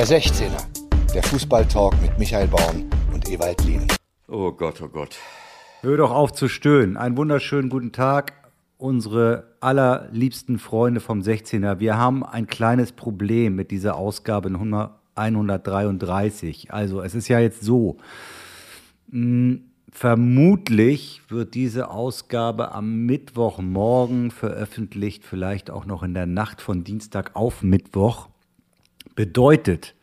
Der 16er, der Fußballtalk mit Michael Baum und Ewald Lien. Oh Gott, oh Gott. Hör doch auf zu stöhnen. Einen wunderschönen guten Tag, unsere allerliebsten Freunde vom 16er. Wir haben ein kleines Problem mit dieser Ausgabe 133. Also es ist ja jetzt so, mh, vermutlich wird diese Ausgabe am Mittwochmorgen veröffentlicht, vielleicht auch noch in der Nacht von Dienstag auf Mittwoch. Bedeutet,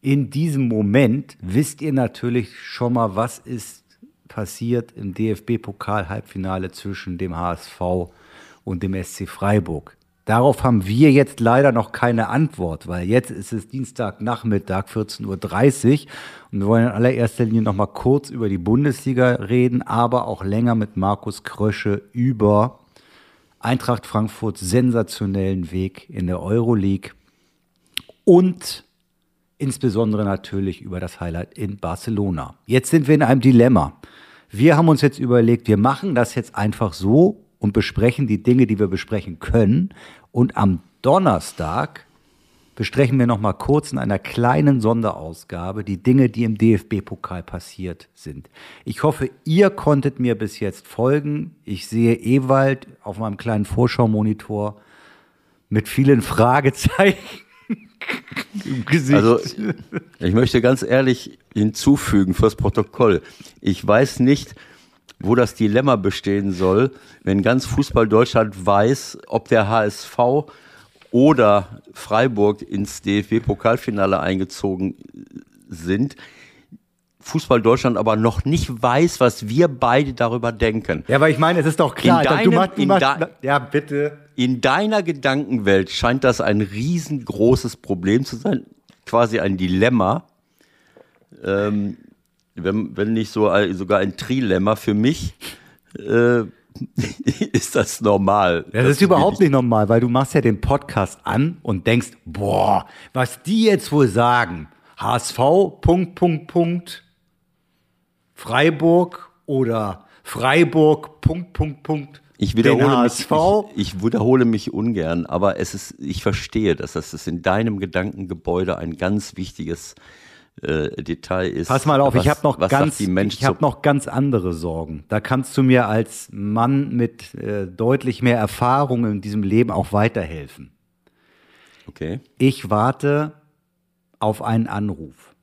in diesem Moment wisst ihr natürlich schon mal, was ist passiert im DFB-Pokal-Halbfinale zwischen dem HSV und dem SC Freiburg. Darauf haben wir jetzt leider noch keine Antwort, weil jetzt ist es Dienstagnachmittag 14.30 Uhr und wir wollen in allererster Linie noch mal kurz über die Bundesliga reden, aber auch länger mit Markus Krösche über Eintracht Frankfurts sensationellen Weg in der Euroleague und insbesondere natürlich über das Highlight in Barcelona. Jetzt sind wir in einem Dilemma. Wir haben uns jetzt überlegt, wir machen das jetzt einfach so, und besprechen die Dinge, die wir besprechen können. Und am Donnerstag besprechen wir noch mal kurz in einer kleinen Sonderausgabe die Dinge, die im DFB-Pokal passiert sind. Ich hoffe, ihr konntet mir bis jetzt folgen. Ich sehe Ewald auf meinem kleinen Vorschau-Monitor mit vielen Fragezeichen. Im Gesicht. Also, ich möchte ganz ehrlich hinzufügen fürs Protokoll. Ich weiß nicht, wo das Dilemma bestehen soll, wenn ganz Fußball Deutschland weiß, ob der HSV oder Freiburg ins DFB-Pokalfinale eingezogen sind. Fußball Deutschland aber noch nicht weiß, was wir beide darüber denken. Ja, aber ich meine, es ist doch klar. In deinem, du machst, du machst, ja, bitte. In deiner Gedankenwelt scheint das ein riesengroßes Problem zu sein, quasi ein Dilemma. Ähm, wenn, wenn nicht so sogar ein Trilemma für mich, äh, ist das normal. Das, das ist überhaupt nicht normal, weil du machst ja den Podcast an und denkst, boah, was die jetzt wohl sagen, HSV, Punkt, Punkt, Punkt, Freiburg oder Freiburg, Punkt, Punkt, Punkt. Ich wiederhole, mich, ich, ich, wiederhole mich ungern, aber es ist, ich verstehe, dass das in deinem Gedankengebäude ein ganz wichtiges äh, Detail ist. Pass mal auf, was, ich habe noch, ganz, ich hab noch ganz andere Sorgen. Da kannst du mir als Mann mit äh, deutlich mehr Erfahrung in diesem Leben auch weiterhelfen. Okay. Ich warte auf einen Anruf.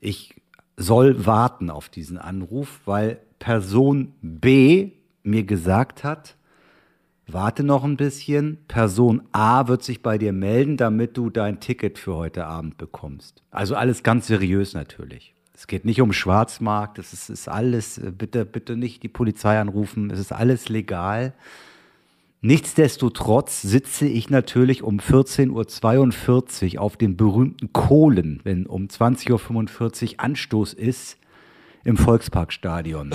Ich soll warten auf diesen Anruf, weil Person B mir gesagt hat, warte noch ein bisschen, Person A wird sich bei dir melden, damit du dein Ticket für heute Abend bekommst. Also alles ganz seriös natürlich. Es geht nicht um Schwarzmarkt, es ist, ist alles, äh, bitte, bitte nicht die Polizei anrufen, es ist alles Nichtsdestotrotz sitze ich natürlich um 14.42 Uhr auf den berühmten Kohlen, wenn um 20.45 Uhr Anstoß ist im Volksparkstadion.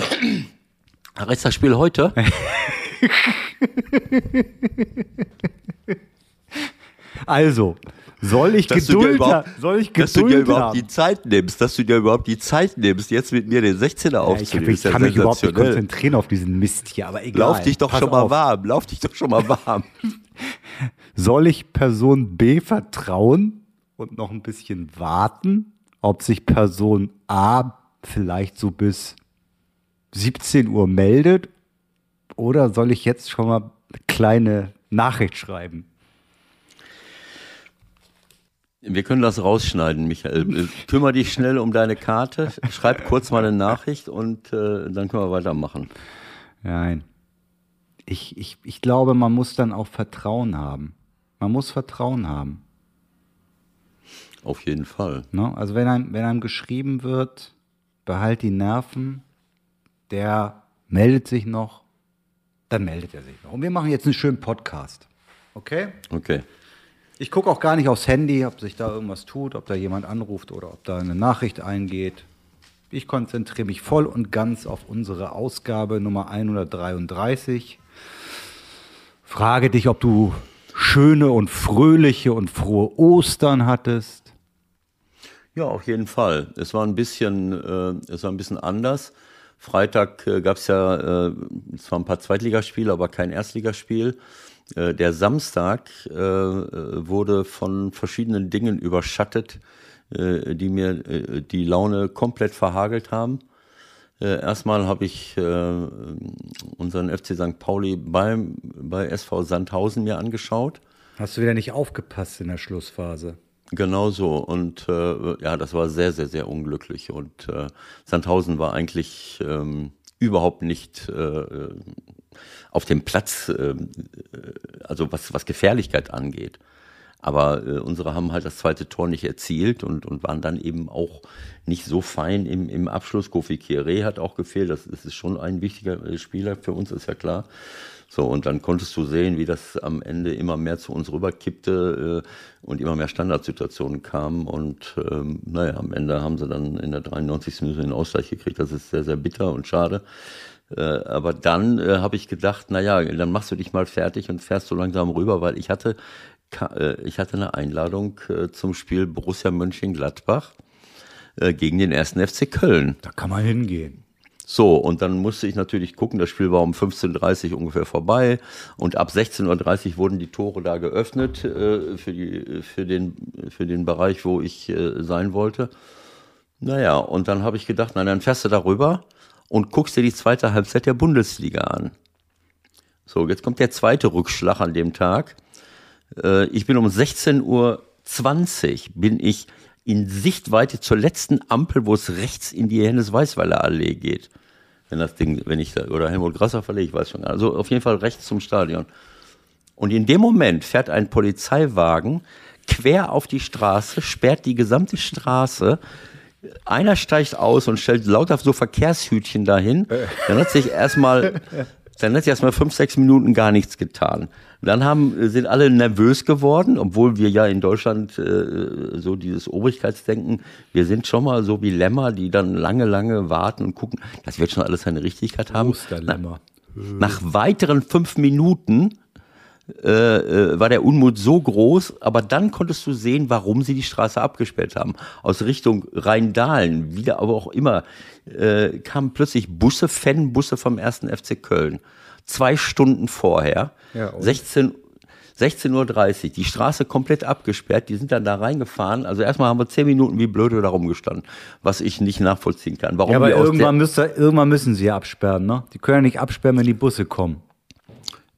Ist das Spiel heute? also, soll ich dass Geduld haben? Soll ich Geduld dass du dir überhaupt haben? die Zeit nimmst, dass du dir überhaupt die Zeit nimmst, jetzt mit mir den 16er aufzunehmen. Ja, ich, ich kann mich überhaupt nicht konzentrieren auf diesen Mist hier, aber egal. Lauf dich doch Pass schon mal warm, lauf dich doch schon mal warm. soll ich Person B vertrauen und noch ein bisschen warten, ob sich Person A vielleicht so bis 17 Uhr meldet oder soll ich jetzt schon mal eine kleine Nachricht schreiben? Wir können das rausschneiden, Michael. Äh, Kümmer dich schnell um deine Karte, schreib kurz mal eine Nachricht und äh, dann können wir weitermachen. Nein. Ich, ich, ich glaube, man muss dann auch Vertrauen haben. Man muss Vertrauen haben. Auf jeden Fall. Ne? Also wenn einem, wenn einem geschrieben wird, behalt die Nerven, der meldet sich noch, dann meldet er sich noch. Und wir machen jetzt einen schönen Podcast. Okay? Okay. Ich gucke auch gar nicht aufs Handy, ob sich da irgendwas tut, ob da jemand anruft oder ob da eine Nachricht eingeht. Ich konzentriere mich voll und ganz auf unsere Ausgabe Nummer 133. Frage dich, ob du schöne und fröhliche und frohe Ostern hattest. Ja, auf jeden Fall. Es war ein bisschen, äh, es war ein bisschen anders. Freitag äh, gab es ja äh, zwar ein paar Zweitligaspiele, aber kein Erstligaspiel. Äh, der Samstag äh, wurde von verschiedenen Dingen überschattet, äh, die mir äh, die Laune komplett verhagelt haben. Äh, erstmal habe ich äh, unseren FC St. Pauli beim, bei SV Sandhausen mir angeschaut. Hast du wieder nicht aufgepasst in der Schlussphase? Genau so. Und äh, ja, das war sehr, sehr, sehr unglücklich. Und äh, Sandhausen war eigentlich ähm, überhaupt nicht äh, auf dem Platz, äh, also was, was Gefährlichkeit angeht. Aber äh, unsere haben halt das zweite Tor nicht erzielt und, und waren dann eben auch nicht so fein im, im Abschluss. Kofi Kieré hat auch gefehlt. Das, das ist schon ein wichtiger äh, Spieler für uns, ist ja klar. So, und dann konntest du sehen, wie das am Ende immer mehr zu uns rüberkippte äh, und immer mehr Standardsituationen kamen. Und ähm, naja, am Ende haben sie dann in der 93. Minute den Ausgleich gekriegt. Das ist sehr, sehr bitter und schade. Äh, aber dann äh, habe ich gedacht, naja, dann machst du dich mal fertig und fährst so langsam rüber, weil ich hatte, äh, ich hatte eine Einladung äh, zum Spiel Borussia Mönchengladbach äh, gegen den ersten FC Köln. Da kann man hingehen. So, und dann musste ich natürlich gucken, das Spiel war um 15.30 Uhr ungefähr vorbei und ab 16.30 Uhr wurden die Tore da geöffnet für, die, für, den, für den Bereich, wo ich sein wollte. Naja, und dann habe ich gedacht, nein, dann fährst du darüber und guckst dir die zweite Halbzeit der Bundesliga an. So, jetzt kommt der zweite Rückschlag an dem Tag. Äh, ich bin um 16.20 Uhr bin ich in Sichtweite zur letzten Ampel, wo es rechts in die Hennes-Weißweiler Allee geht wenn das Ding, wenn ich da, oder Helmut Grasser verlege, ich weiß schon. Also auf jeden Fall rechts zum Stadion. Und in dem Moment fährt ein Polizeiwagen quer auf die Straße, sperrt die gesamte Straße. Einer steigt aus und stellt lauter so Verkehrshütchen dahin. Dann hat sich erstmal, dann hat sich erstmal fünf, sechs Minuten gar nichts getan. Dann haben, sind alle nervös geworden, obwohl wir ja in Deutschland äh, so dieses Obrigkeitsdenken, wir sind schon mal so wie Lämmer, die dann lange, lange warten und gucken, das wird schon alles seine Richtigkeit haben. Osterlämmer. Nach, nach weiteren fünf Minuten äh, äh, war der Unmut so groß, aber dann konntest du sehen, warum sie die Straße abgesperrt haben. Aus Richtung Rheindahlen, wieder aber auch immer, äh, kamen plötzlich Busse, Fanbusse vom ersten FC Köln zwei Stunden vorher, ja, 16 16.30 Uhr, die Straße komplett abgesperrt, die sind dann da reingefahren. Also erstmal haben wir zehn Minuten wie blöde da rumgestanden, was ich nicht nachvollziehen kann. Warum ja, aber irgendwann, müsste, irgendwann müssen sie ja absperren, ne? Die können ja nicht absperren, wenn die Busse kommen.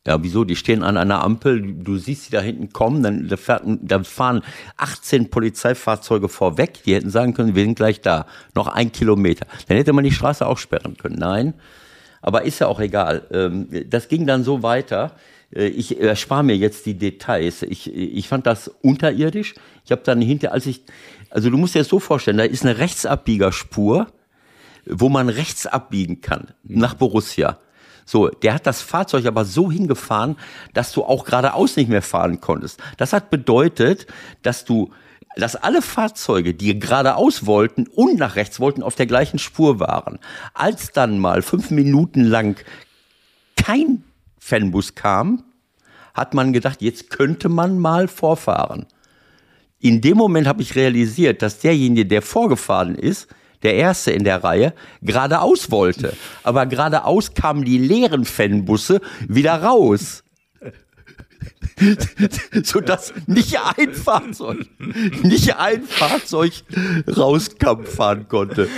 Ja, wieso? Die stehen an einer Ampel, du siehst sie da hinten kommen, dann da, fährt, da fahren 18 Polizeifahrzeuge vorweg, die hätten sagen können, wir sind gleich da, noch ein Kilometer. Dann hätte man die Straße auch sperren können. Nein, aber ist ja auch egal. Ähm, das ging dann so weiter. Äh, ich erspare mir jetzt die Details. Ich, ich fand das unterirdisch. Ich habe dann hinter, als ich, also du musst dir das so vorstellen, da ist eine Rechtsabbiegerspur, wo man rechts abbiegen kann, nach Borussia. So, der hat das Fahrzeug aber so hingefahren, dass du auch geradeaus nicht mehr fahren konntest. Das hat bedeutet, dass du dass alle Fahrzeuge, die geradeaus wollten und nach rechts wollten, auf der gleichen Spur waren. Als dann mal fünf Minuten lang kein Fanbus kam, hat man gedacht, jetzt könnte man mal vorfahren. In dem Moment habe ich realisiert, dass derjenige, der vorgefahren ist, der Erste in der Reihe, geradeaus wollte. Aber geradeaus kamen die leeren Fanbusse wieder raus. sodass nicht ein Fahrzeug, nicht ein Fahrzeug rauskam fahren konnte.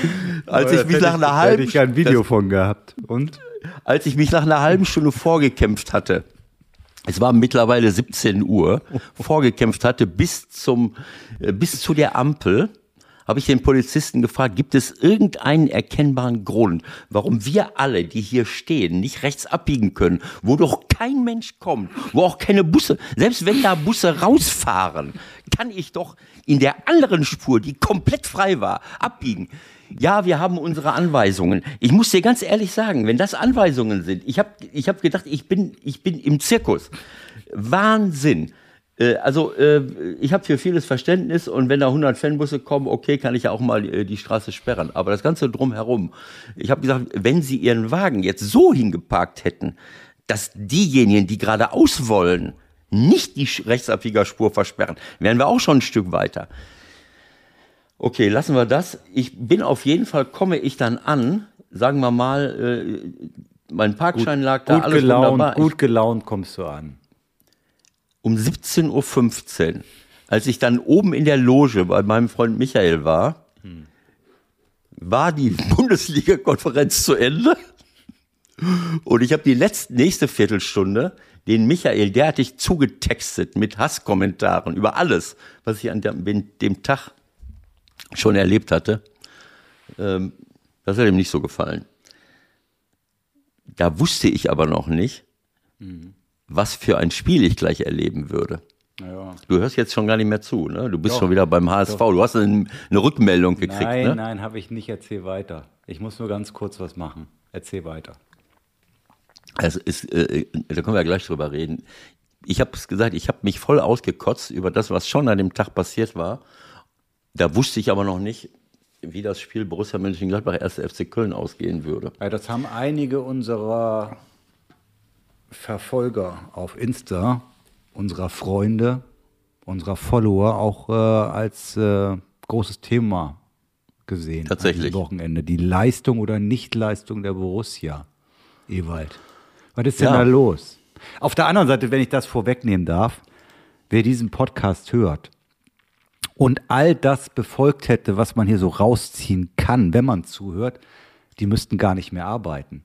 Als ich mich nach einer halben Stunde. ich ein Video das, von gehabt. Und? Als ich mich nach einer halben Stunde vorgekämpft hatte, es war mittlerweile 17 Uhr, vorgekämpft hatte bis zum, äh, bis zu der Ampel, habe ich den Polizisten gefragt, gibt es irgendeinen erkennbaren Grund, warum wir alle, die hier stehen, nicht rechts abbiegen können, wo doch kein Mensch kommt, wo auch keine Busse, selbst wenn da Busse rausfahren, kann ich doch in der anderen Spur, die komplett frei war, abbiegen. Ja, wir haben unsere Anweisungen. Ich muss dir ganz ehrlich sagen, wenn das Anweisungen sind, ich habe ich hab gedacht, ich bin, ich bin im Zirkus. Wahnsinn. Äh, also äh, ich habe für vieles Verständnis und wenn da 100 Fanbusse kommen, okay, kann ich ja auch mal die, äh, die Straße sperren. Aber das Ganze drumherum. Ich habe gesagt, wenn Sie Ihren Wagen jetzt so hingeparkt hätten, dass diejenigen, die geradeaus wollen, nicht die Rechtsabbiegerspur versperren, wären wir auch schon ein Stück weiter. Okay, lassen wir das. Ich bin auf jeden Fall, komme ich dann an, sagen wir mal, mein Parkschein gut, lag da, gut alles gelaunt, wunderbar. Gut gelaunt kommst du an. Um 17.15 Uhr, als ich dann oben in der Loge bei meinem Freund Michael war, war die Bundesliga-Konferenz zu Ende. Und ich habe die letzte, nächste Viertelstunde den Michael derartig zugetextet mit Hasskommentaren über alles, was ich an dem, dem Tag schon erlebt hatte. Ähm, das hat ihm nicht so gefallen. Da wusste ich aber noch nicht, mhm. Was für ein Spiel ich gleich erleben würde. Ja. Du hörst jetzt schon gar nicht mehr zu, ne? Du bist doch, schon wieder beim HSV. Doch. Du hast eine, eine Rückmeldung gekriegt, nein, ne? Nein, habe ich nicht. Erzähl weiter. Ich muss nur ganz kurz was machen. Erzähl weiter. Also ist, äh, da können wir ja gleich drüber reden. Ich habe es gesagt, ich habe mich voll ausgekotzt über das, was schon an dem Tag passiert war. Da wusste ich aber noch nicht, wie das Spiel Borussia Mönchengladbach 1. FC Köln ausgehen würde. Ja, das haben einige unserer Verfolger auf Insta, unserer Freunde, unserer Follower auch äh, als äh, großes Thema gesehen. Tatsächlich. Am Wochenende. Die Leistung oder Nichtleistung der Borussia, Ewald. Was ist denn ja. da los? Auf der anderen Seite, wenn ich das vorwegnehmen darf, wer diesen Podcast hört und all das befolgt hätte, was man hier so rausziehen kann, wenn man zuhört, die müssten gar nicht mehr arbeiten.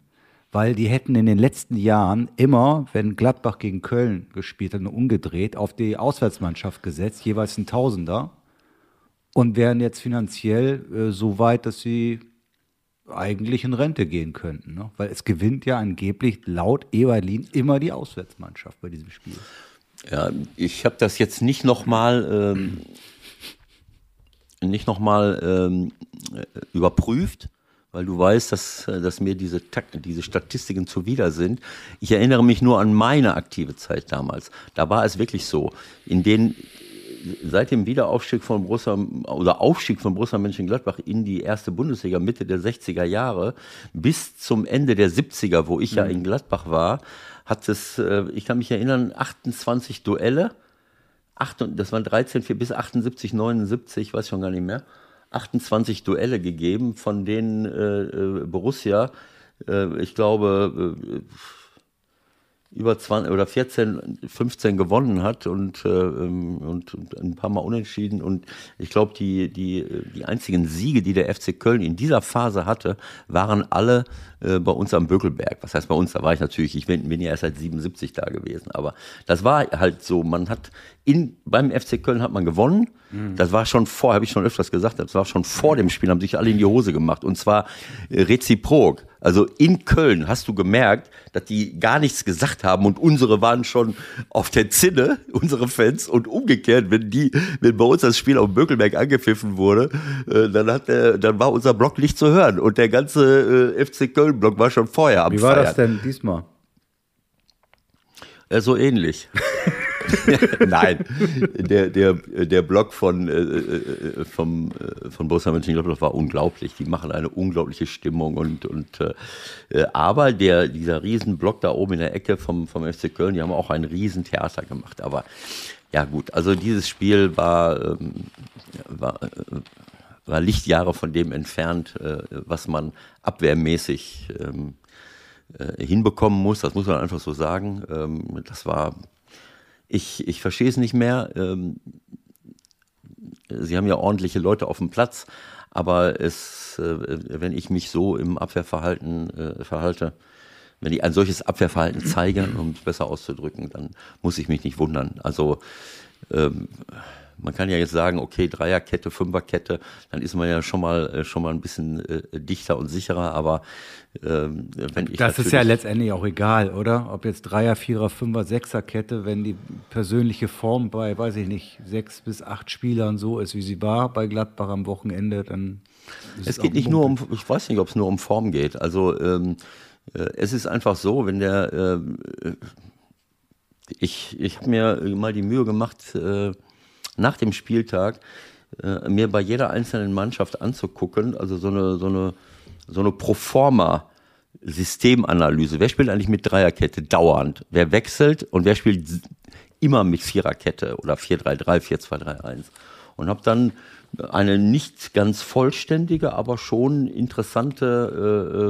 Weil die hätten in den letzten Jahren immer, wenn Gladbach gegen Köln gespielt hat, umgedreht, auf die Auswärtsmannschaft gesetzt, jeweils ein Tausender, und wären jetzt finanziell äh, so weit, dass sie eigentlich in Rente gehen könnten. Ne? Weil es gewinnt ja angeblich laut Eberlin immer die Auswärtsmannschaft bei diesem Spiel. Ja, ich habe das jetzt nicht nochmal ähm, nochmal ähm, überprüft, weil du weißt, dass, dass mir diese, diese Statistiken zuwider sind. Ich erinnere mich nur an meine aktive Zeit damals. Da war es wirklich so, in den seit dem Wiederaufstieg von Borussia oder Aufstieg von Borussia Mönchengladbach in die erste Bundesliga Mitte der 60er Jahre bis zum Ende der 70er, wo ich mhm. ja in Gladbach war, hat es, äh, ich kann mich erinnern, 28 Duelle 8, das waren 13 4 bis 78, 79, weiß schon gar nicht mehr, 28 Duelle gegeben, von denen äh, äh, Borussia, äh, ich glaube, äh, über 20 oder 14, 15 gewonnen hat und, äh, ähm, und, und ein paar Mal unentschieden. Und ich glaube, die, die, die einzigen Siege, die der FC Köln in dieser Phase hatte, waren alle äh, bei uns am Bökelberg. Was heißt bei uns? Da war ich natürlich, ich bin, bin ja erst seit 77 da gewesen. Aber das war halt so, man hat in, beim FC Köln hat man gewonnen. Mhm. Das war schon vor, habe ich schon öfters gesagt, das war schon vor dem Spiel, haben sich alle in die Hose gemacht. Und zwar äh, reziprok. Also in Köln hast du gemerkt, dass die gar nichts gesagt haben und unsere waren schon auf der Zinne, unsere Fans. Und umgekehrt, wenn die, wenn bei uns das Spiel auf dem Bökelberg angepfiffen wurde, äh, dann hat der, dann war unser Block nicht zu hören. Und der ganze äh, FC Köln-Block war schon vorher am Wie war Feiern. das denn diesmal? Ja, so ähnlich. Nein, der, der, der Blog von, äh, äh vom, äh, von Borussia Mönchengladbach war unglaublich. Die machen eine unglaubliche Stimmung und, und äh, äh aber der, dieser Riesenblock da oben in der Ecke vom, vom FC Köln, die haben auch ein Riesentheater gemacht. Aber ja gut, also dieses Spiel war, ähm, war, äh, war Lichtjahre von dem entfernt, äh, was man abwehrmäßig ähm, hinbekommen muss. Das muss man einfach so sagen. Ähm, das war ich, ich verstehe es nicht mehr. Ähm, Sie haben ja ordentliche Leute auf dem Platz, aber es, äh, wenn ich mich so im Abwehrverhalten äh, verhalte, wenn ich ein solches Abwehrverhalten zeige, um es besser auszudrücken, dann muss ich mich nicht wundern. Also ähm, man kann ja jetzt sagen, okay, Dreierkette, Fünferkette, dann ist man ja schon mal äh, schon mal ein bisschen äh, dichter und sicherer. Aber ähm, wenn ich das ist ja letztendlich auch egal, oder? Ob jetzt Dreier, Vierer, Fünfer, Sechserkette, wenn die persönliche Form bei, weiß ich nicht, sechs bis acht Spielern so ist, wie sie war bei Gladbach am Wochenende, dann. es geht nicht nur um, ich weiß nicht, ob es nur um Form geht. Also ähm, äh, es ist einfach so, wenn der äh, ich, ich habe mir mal die Mühe gemacht, äh, nach dem Spieltag äh, mir bei jeder einzelnen Mannschaft anzugucken, also so eine, so eine, so eine Proforma. Systemanalyse. Wer spielt eigentlich mit Dreierkette dauernd? Wer wechselt und wer spielt immer mit Viererkette oder 4-3-3, 4-2-3-1? Und habe dann eine nicht ganz vollständige, aber schon interessante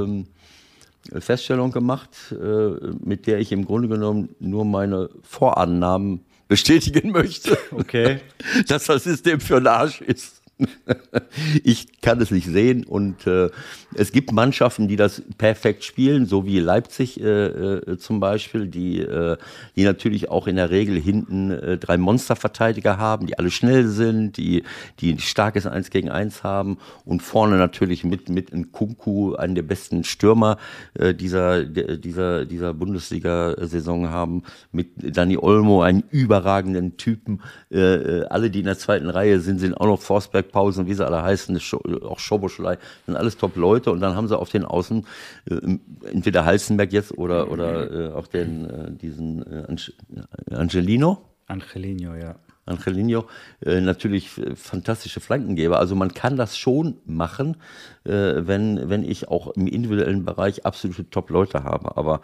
äh, äh, Feststellung gemacht, äh, mit der ich im Grunde genommen nur meine Vorannahmen bestätigen möchte, okay. dass das System für den Arsch ist. ich kann es nicht sehen und äh, es gibt Mannschaften, die das perfekt spielen, so wie Leipzig äh, äh, zum Beispiel, die, äh, die natürlich auch in der Regel hinten äh, drei Monsterverteidiger haben, die alle schnell sind, die, die ein starkes Eins gegen Eins haben und vorne natürlich mit, mit in Kunku einen der besten Stürmer äh, dieser, dieser, dieser Bundesliga-Saison haben, mit Dani Olmo, einen überragenden Typen. Alle, die in der zweiten Reihe sind, sind auch noch Forsberg, Pausen, wie sie alle heißen, auch Schoboschlei, sind alles Top-Leute und dann haben sie auf den Außen äh, entweder Halzenberg jetzt oder, oder äh, auch den, äh, diesen äh, Angelino. Angelino, ja. Angelino, äh, natürlich äh, fantastische Flankengeber. Also man kann das schon machen, wenn, wenn ich auch im individuellen Bereich absolute Top-Leute habe. Aber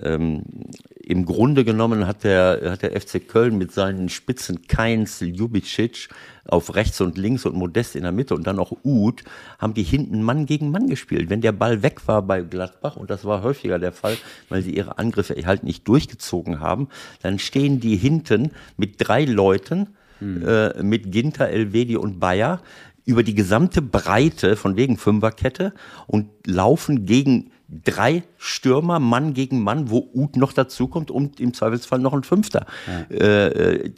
ähm, Im Grunde genommen hat der, hat der FC Köln mit seinen Spitzen Keins, Ljubicic auf rechts und links und Modest in der Mitte und dann auch Uth, haben die hinten Mann gegen Mann gespielt. Wenn der Ball weg war bei Gladbach, und das war häufiger der Fall, weil sie ihre Angriffe halt nicht durchgezogen haben, dann stehen die hinten mit drei Leuten, mhm. äh, mit Ginter, Elvedi und Bayer, über die gesamte Breite von wegen Fünferkette und laufen gegen drei Stürmer, Mann gegen Mann, wo Uth noch dazukommt und im Zweifelsfall noch ein Fünfter. Ja. Äh, äh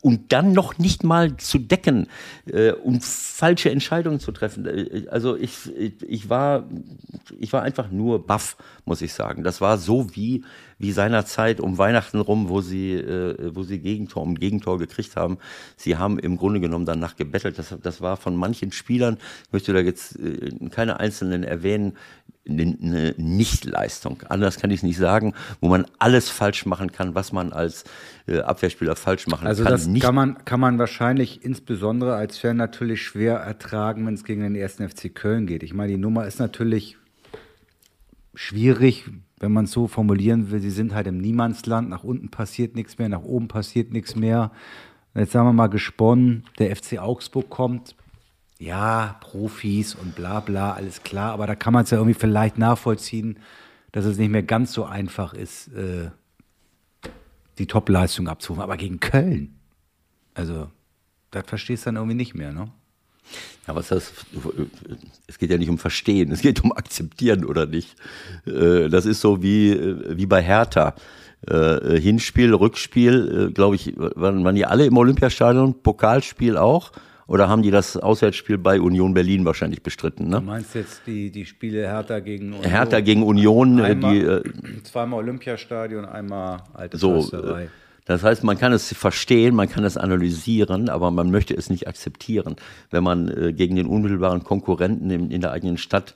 und dann noch nicht mal zu decken äh, und falsche Entscheidungen zu treffen. Äh, also ich, ich, war, ich war einfach nur baff, muss ich sagen. Das war so wie, wie seinerzeit um Weihnachten rum, wo sie, äh, wo sie Gegentor um Gegentor gekriegt haben. Sie haben im Grunde genommen danach gebettelt. Das, das war von manchen Spielern, ich möchte da jetzt äh, keine einzelnen erwähnen, eine Nichtleistung. Anders kann ich es nicht sagen, wo man alles falsch machen kann, was man als äh, Abwehrspieler falsch machen also kann. Also das kann man, kann man wahrscheinlich insbesondere als Fan natürlich schwer ertragen, wenn es gegen den ersten FC Köln geht. Ich meine, die Nummer ist natürlich schwierig, wenn man es so formulieren will. Sie sind halt im Niemandsland. Nach unten passiert nichts mehr, nach oben passiert nichts mehr. Jetzt sagen wir mal gesponnen, der FC Augsburg kommt, ja, Profis und bla bla, alles klar, aber da kann man es ja irgendwie vielleicht nachvollziehen, dass es nicht mehr ganz so einfach ist, äh, die Top-Leistung abzurufen. Aber gegen Köln, also, das verstehst du dann irgendwie nicht mehr, ne? Ja, was das? Es geht ja nicht um Verstehen, es geht um Akzeptieren oder nicht. Äh, das ist so wie, äh, wie bei Hertha. Äh, Hinspiel, Rückspiel, glaube ich, waren, waren die alle im Olympiastadion, Pokalspiel auch. Oder haben die das Auswärtsspiel bei Union Berlin wahrscheinlich bestritten? Ne? Du meinst jetzt die, die Spiele Hertha gegen Union? Hertha gegen Union. Äh, einmal, die, äh, zweimal Olympiastadion, einmal alte so, Försterei. Äh, das heißt, man kann es verstehen, man kann es analysieren, aber man möchte es nicht akzeptieren, wenn man äh, gegen den unmittelbaren Konkurrenten in, in der eigenen Stadt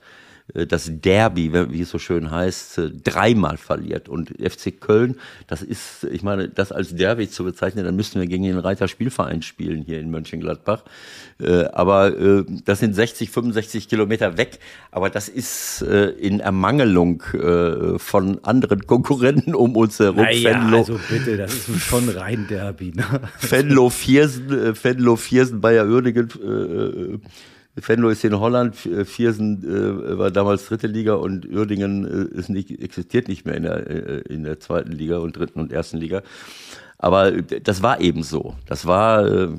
das Derby, wie es so schön heißt, äh, dreimal verliert. Und FC Köln, das ist, ich meine, das als Derby zu bezeichnen, dann müssten wir gegen den Reiter Spielverein spielen hier in Mönchengladbach. Äh, aber das sind 60, 65 Kilometer weg. Aber das ist in Ermangelung von anderen Konkurrenten um uns herum. Naja, Fenlo, also bitte, das ist schon rein Derby. Ne? Fenlo Viersen, Fenlo Viersen, Bayer Uerdingen, Venlo ist in Holland, äh, Viersen äh, war damals dritte Liga und Uerdingen äh, ist nicht, existiert nicht mehr in der, äh, in der zweiten Liga und dritten und ersten Liga. Aber das war eben so. Das war äh,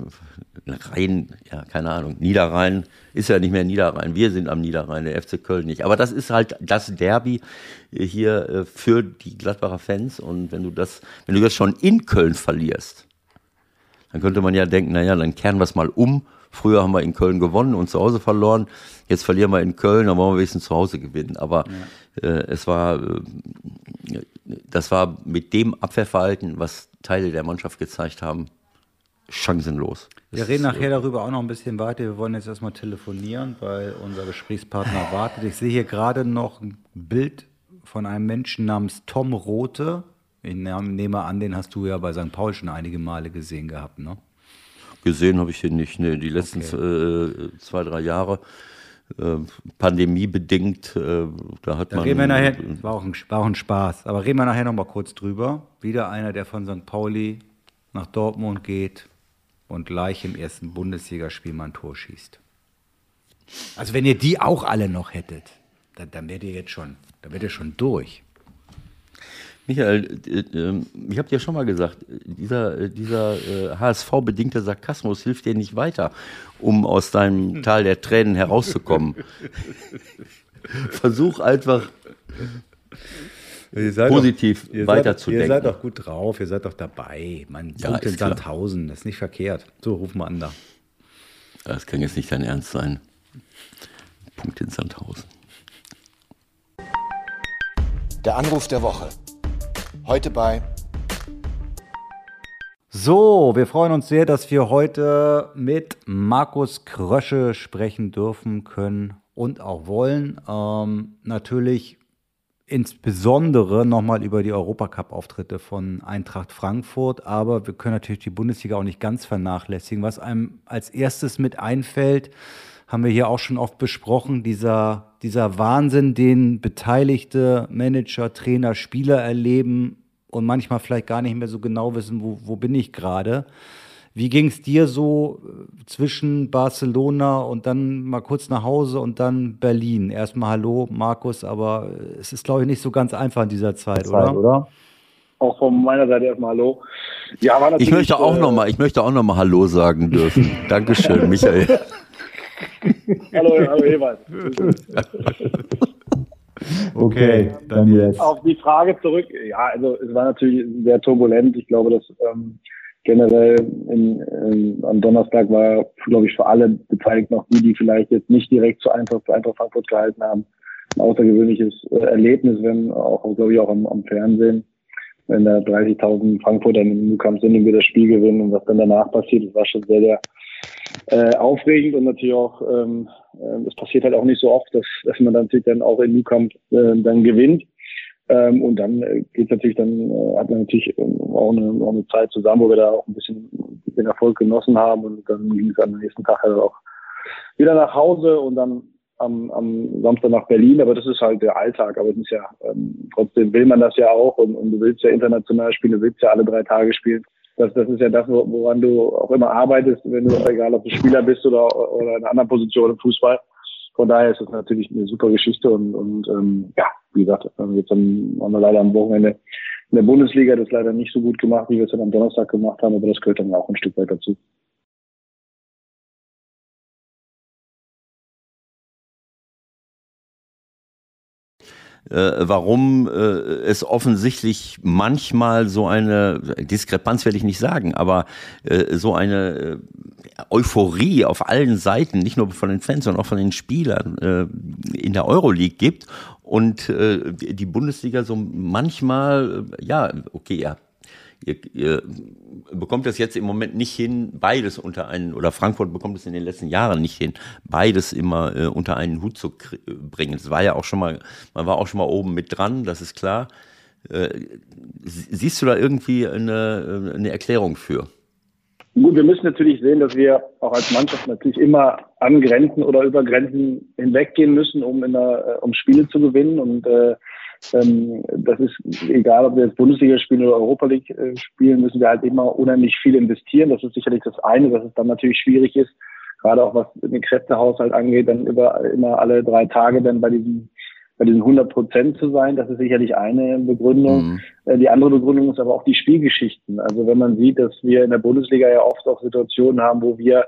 Rhein, ja, keine Ahnung, Niederrhein ist ja nicht mehr Niederrhein. Wir sind am Niederrhein, der FC Köln nicht. Aber das ist halt das Derby äh, hier äh, für die Gladbacher Fans. Und wenn du das, wenn du das schon in Köln verlierst, dann könnte man ja denken, naja, dann kehren wir es mal um Früher haben wir in Köln gewonnen und zu Hause verloren. Jetzt verlieren wir in Köln, dann wollen wir wenigstens zu Hause gewinnen. Aber ja. äh, es war, äh, das war mit dem Abwehrverhalten, was Teile der Mannschaft gezeigt haben, chancenlos. Wir reden nachher darüber auch noch ein bisschen weiter. Wir wollen jetzt erstmal telefonieren, weil unser Gesprächspartner wartet. Ich sehe hier gerade noch ein Bild von einem Menschen namens Tom Rote. Ich nehme an, den hast du ja bei St. Paul schon einige Male gesehen gehabt, ne? Gesehen habe ich ihn nicht. Nee, die letzten okay. äh, zwei, drei Jahre. Äh, pandemiebedingt, äh, da hat da man. Reden wir nachher, war, auch ein, war auch ein Spaß, aber reden wir nachher noch mal kurz drüber. Wieder einer, der von St. Pauli nach Dortmund geht und gleich im ersten Bundesligaspiel mal ein Tor schießt. Also wenn ihr die auch alle noch hättet, dann, dann wärt ihr jetzt schon, dann wärt ihr schon durch. Michael, äh, äh, ich habe dir schon mal gesagt, dieser, äh, dieser HSV-bedingte Sarkasmus hilft dir nicht weiter, um aus deinem Tal der Tränen herauszukommen. Versuch einfach positiv doch, weiterzudenken. Ihr seid doch gut drauf, ihr seid doch dabei. Man ja, Punkt in Sandhausen, das ist nicht verkehrt. So, ruf mal an da. Das kann jetzt nicht dein Ernst sein. Punkt in Sandhausen. Der Anruf der Woche. Heute bei. So, wir freuen uns sehr, dass wir heute mit Markus Krösche sprechen dürfen können und auch wollen. Ähm, natürlich insbesondere nochmal über die Europacup-Auftritte von Eintracht Frankfurt, aber wir können natürlich die Bundesliga auch nicht ganz vernachlässigen. Was einem als erstes mit einfällt, haben wir hier auch schon oft besprochen, dieser, dieser Wahnsinn, den beteiligte Manager, Trainer, Spieler erleben und manchmal vielleicht gar nicht mehr so genau wissen, wo, wo bin ich gerade. Wie ging es dir so äh, zwischen Barcelona und dann mal kurz nach Hause und dann Berlin? Erstmal Hallo, Markus, aber es ist, glaube ich, nicht so ganz einfach in dieser Zeit, Zeit oder? oder? Auch von meiner Seite erstmal Hallo. Ja, war ich möchte auch äh, noch mal, ich möchte auch noch mal Hallo sagen dürfen. Dankeschön, Michael. Hallo, hallo Ewald. okay, dann jetzt. Auf die Frage zurück. Ja, also es war natürlich sehr turbulent. Ich glaube, dass ähm, generell in, in, am Donnerstag war, glaube ich, für alle beteiligt noch die, die vielleicht jetzt nicht direkt zu Eintracht, zu Eintracht Frankfurt gehalten haben, ein außergewöhnliches äh, Erlebnis, wenn auch, glaube ich, auch am, am Fernsehen, wenn da 30.000 Frankfurter in New Camp sind und wir das Spiel gewinnen und was dann danach passiert, das war schon sehr, sehr äh, aufregend und natürlich auch, ähm, äh, es passiert halt auch nicht so oft, dass, dass man dann natürlich dann auch in New Camp äh, dann gewinnt. Ähm, und dann äh, geht natürlich dann, äh, hat man natürlich ähm, auch, eine, auch eine Zeit zusammen, wo wir da auch ein bisschen den Erfolg genossen haben und dann ging es am nächsten Tag halt auch wieder nach Hause und dann am, am Samstag nach Berlin, aber das ist halt der Alltag, aber es ist ja, ähm, trotzdem will man das ja auch und, und du willst ja international spielen, du willst ja alle drei Tage spielen. Das, das ist ja das, woran du auch immer arbeitest, wenn du, egal ob du Spieler bist oder, oder in einer anderen Position im Fußball. Von daher ist es natürlich eine super Geschichte und, und ähm, ja, wie gesagt, jetzt haben wir leider am Wochenende in der Bundesliga das leider nicht so gut gemacht, wie wir es dann am Donnerstag gemacht haben, aber das gehört dann auch ein Stück weit dazu. Äh, warum äh, es offensichtlich manchmal so eine Diskrepanz werde ich nicht sagen, aber äh, so eine äh, Euphorie auf allen Seiten, nicht nur von den Fans, sondern auch von den Spielern äh, in der Euroleague gibt und äh, die Bundesliga so manchmal, äh, ja, okay, ja, ihr, ihr bekommt das jetzt im Moment nicht hin, beides unter einen, oder Frankfurt bekommt es in den letzten Jahren nicht hin, beides immer äh, unter einen Hut zu bringen. Es war ja auch schon mal, man war auch schon mal oben mit dran, das ist klar. Äh, siehst du da irgendwie eine, äh, eine Erklärung für? Gut, wir müssen natürlich sehen, dass wir auch als Mannschaft natürlich immer an Grenzen oder über Grenzen hinweggehen müssen, um, in der, äh, um Spiele zu gewinnen. Und äh, das ist egal, ob wir jetzt Bundesliga spielen oder Europa League äh, spielen, müssen wir halt immer unheimlich viel investieren. Das ist sicherlich das eine, dass es dann natürlich schwierig ist, gerade auch was den Kräftehaushalt angeht, dann über immer alle drei Tage dann bei diesen bei diesen 100 Prozent zu sein. Das ist sicherlich eine Begründung. Mhm. Äh, die andere Begründung ist aber auch die Spielgeschichten. Also wenn man sieht, dass wir in der Bundesliga ja oft auch Situationen haben, wo wir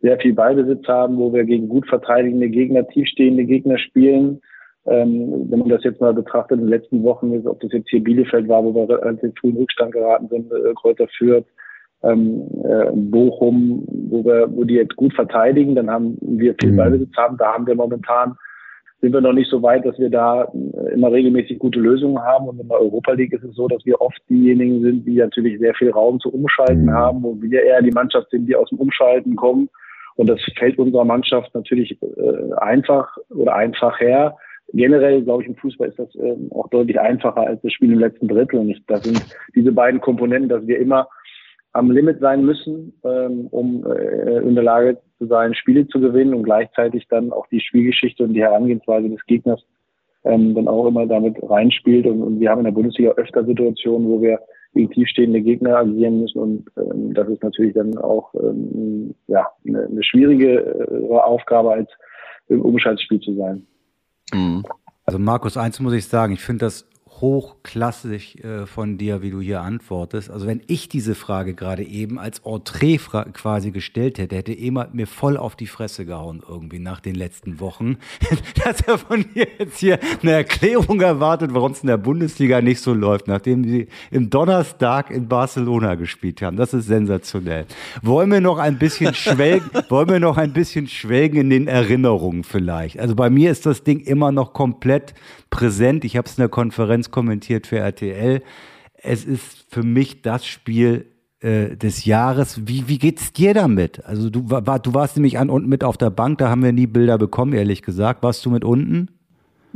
sehr viel Ballbesitz haben, wo wir gegen gut verteidigende Gegner, tiefstehende Gegner spielen, ähm, wenn man das jetzt mal betrachtet, in den letzten Wochen, ob das jetzt hier Bielefeld war, wo wir relativ früh in Rückstand geraten sind, äh, Kräuter führt, ähm, äh, Bochum, wo wir, wo die jetzt gut verteidigen, dann haben wir viel mhm. Ballbesitz haben. Da haben wir momentan sind wir noch nicht so weit, dass wir da äh, immer regelmäßig gute Lösungen haben. Und in der Europa League ist es so, dass wir oft diejenigen sind, die natürlich sehr viel Raum zu umschalten mhm. haben, wo wir eher die Mannschaft sind, die aus dem Umschalten kommen. Und das fällt unserer Mannschaft natürlich äh, einfach oder einfach her generell, glaube ich, im Fußball ist das ähm, auch deutlich einfacher als das Spiel im letzten Drittel. Und ich, das sind diese beiden Komponenten, dass wir immer am Limit sein müssen, ähm, um äh, in der Lage zu sein, Spiele zu gewinnen und gleichzeitig dann auch die Spielgeschichte und die Herangehensweise des Gegners ähm, dann auch immer damit reinspielt. Und, und wir haben in der Bundesliga öfter Situationen, wo wir gegen tiefstehende Gegner agieren müssen. Und ähm, das ist natürlich dann auch ähm, ja, eine, eine schwierige äh, Aufgabe, als im Umschaltspiel zu sein. Mhm. Also Markus, eins muss ich sagen, ich finde das hochklassig äh, von dir, wie du hier antwortest. Also wenn ich diese Frage gerade eben als Entree quasi gestellt hätte, hätte Emma mir voll auf die Fresse gehauen irgendwie nach den letzten Wochen, dass er von mir jetzt hier eine Erklärung erwartet, warum es in der Bundesliga nicht so läuft, nachdem sie im Donnerstag in Barcelona gespielt haben. Das ist sensationell. Wollen wir noch ein bisschen schwelgen, wollen wir noch ein bisschen schwelgen in den Erinnerungen vielleicht? Also bei mir ist das Ding immer noch komplett präsent. Ich habe es in der Konferenz kommentiert für RTL. Es ist für mich das Spiel äh, des Jahres. Wie, wie geht's dir damit? Also du, war, du warst nämlich an unten mit auf der Bank, da haben wir nie Bilder bekommen, ehrlich gesagt. Warst du mit unten?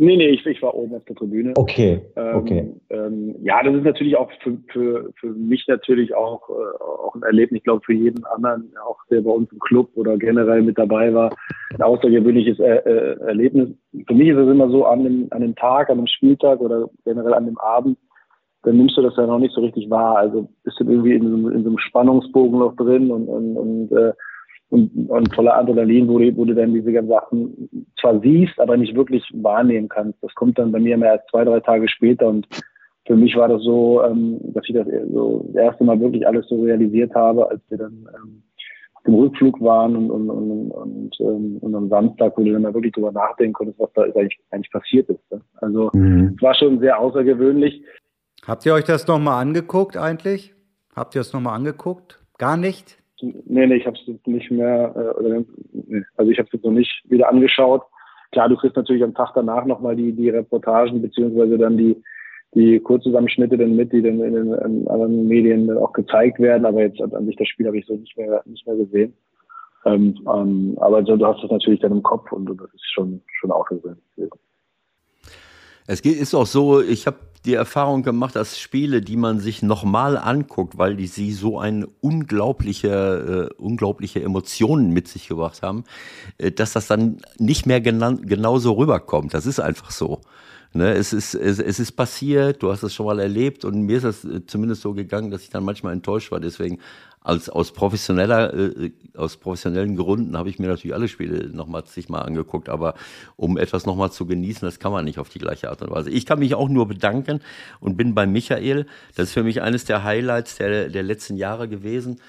Nee, nee, ich, ich war oben auf der Tribüne. Okay, ähm, okay. Ähm, ja, das ist natürlich auch für, für, für mich natürlich auch, äh, auch ein Erlebnis, ich glaube für jeden anderen, auch der bei uns im Club oder generell mit dabei war, ein außergewöhnliches er äh, Erlebnis. Für mich ist es immer so, an dem, an dem Tag, an dem Spieltag oder generell an dem Abend, dann nimmst du das ja noch nicht so richtig wahr. Also bist du irgendwie in so, in so einem Spannungsbogen noch drin und, und, und äh, und, und voller Adrenalin, wo du, wo du dann diese ganzen Sachen zwar siehst, aber nicht wirklich wahrnehmen kannst. Das kommt dann bei mir mehr als zwei, drei Tage später und für mich war das so, ähm, dass ich das so das erste Mal wirklich alles so realisiert habe, als wir dann ähm, auf dem Rückflug waren und, und, und, und, ähm, und am Samstag, wo du dann mal wirklich drüber nachdenken konntest, was da eigentlich, eigentlich passiert ist. Ne? Also mhm. es war schon sehr außergewöhnlich. Habt ihr euch das nochmal angeguckt eigentlich? Habt ihr es nochmal angeguckt? Gar nicht? Nee, nee, ich habe es nicht mehr, äh, nee, also ich habe es noch nicht wieder angeschaut. Klar, du kriegst natürlich am Tag danach nochmal die, die Reportagen beziehungsweise dann die, die Kurzzusammenschnitte dann mit, die dann in den in anderen Medien dann auch gezeigt werden, aber jetzt an sich das Spiel habe ich so nicht mehr, nicht mehr gesehen. Ähm, ähm, aber so, du hast das natürlich dann im Kopf und, und das ist schon, schon auch so. Es ist auch so, ich habe die Erfahrung gemacht, dass Spiele, die man sich nochmal anguckt, weil die sie so eine unglaubliche, äh, unglaubliche Emotionen mit sich gebracht haben, äh, dass das dann nicht mehr genauso rüberkommt. Das ist einfach so. Ne, es, ist, es, es ist passiert, du hast es schon mal erlebt und mir ist das äh, zumindest so gegangen, dass ich dann manchmal enttäuscht war. Deswegen als aus professioneller, äh, aus professionellen Gründen habe ich mir natürlich alle Spiele nochmal zigmal angeguckt, aber um etwas nochmal zu genießen, das kann man nicht auf die gleiche Art und Weise. Ich kann mich auch nur bedanken und bin bei Michael. Das ist für mich eines der Highlights der, der letzten Jahre gewesen.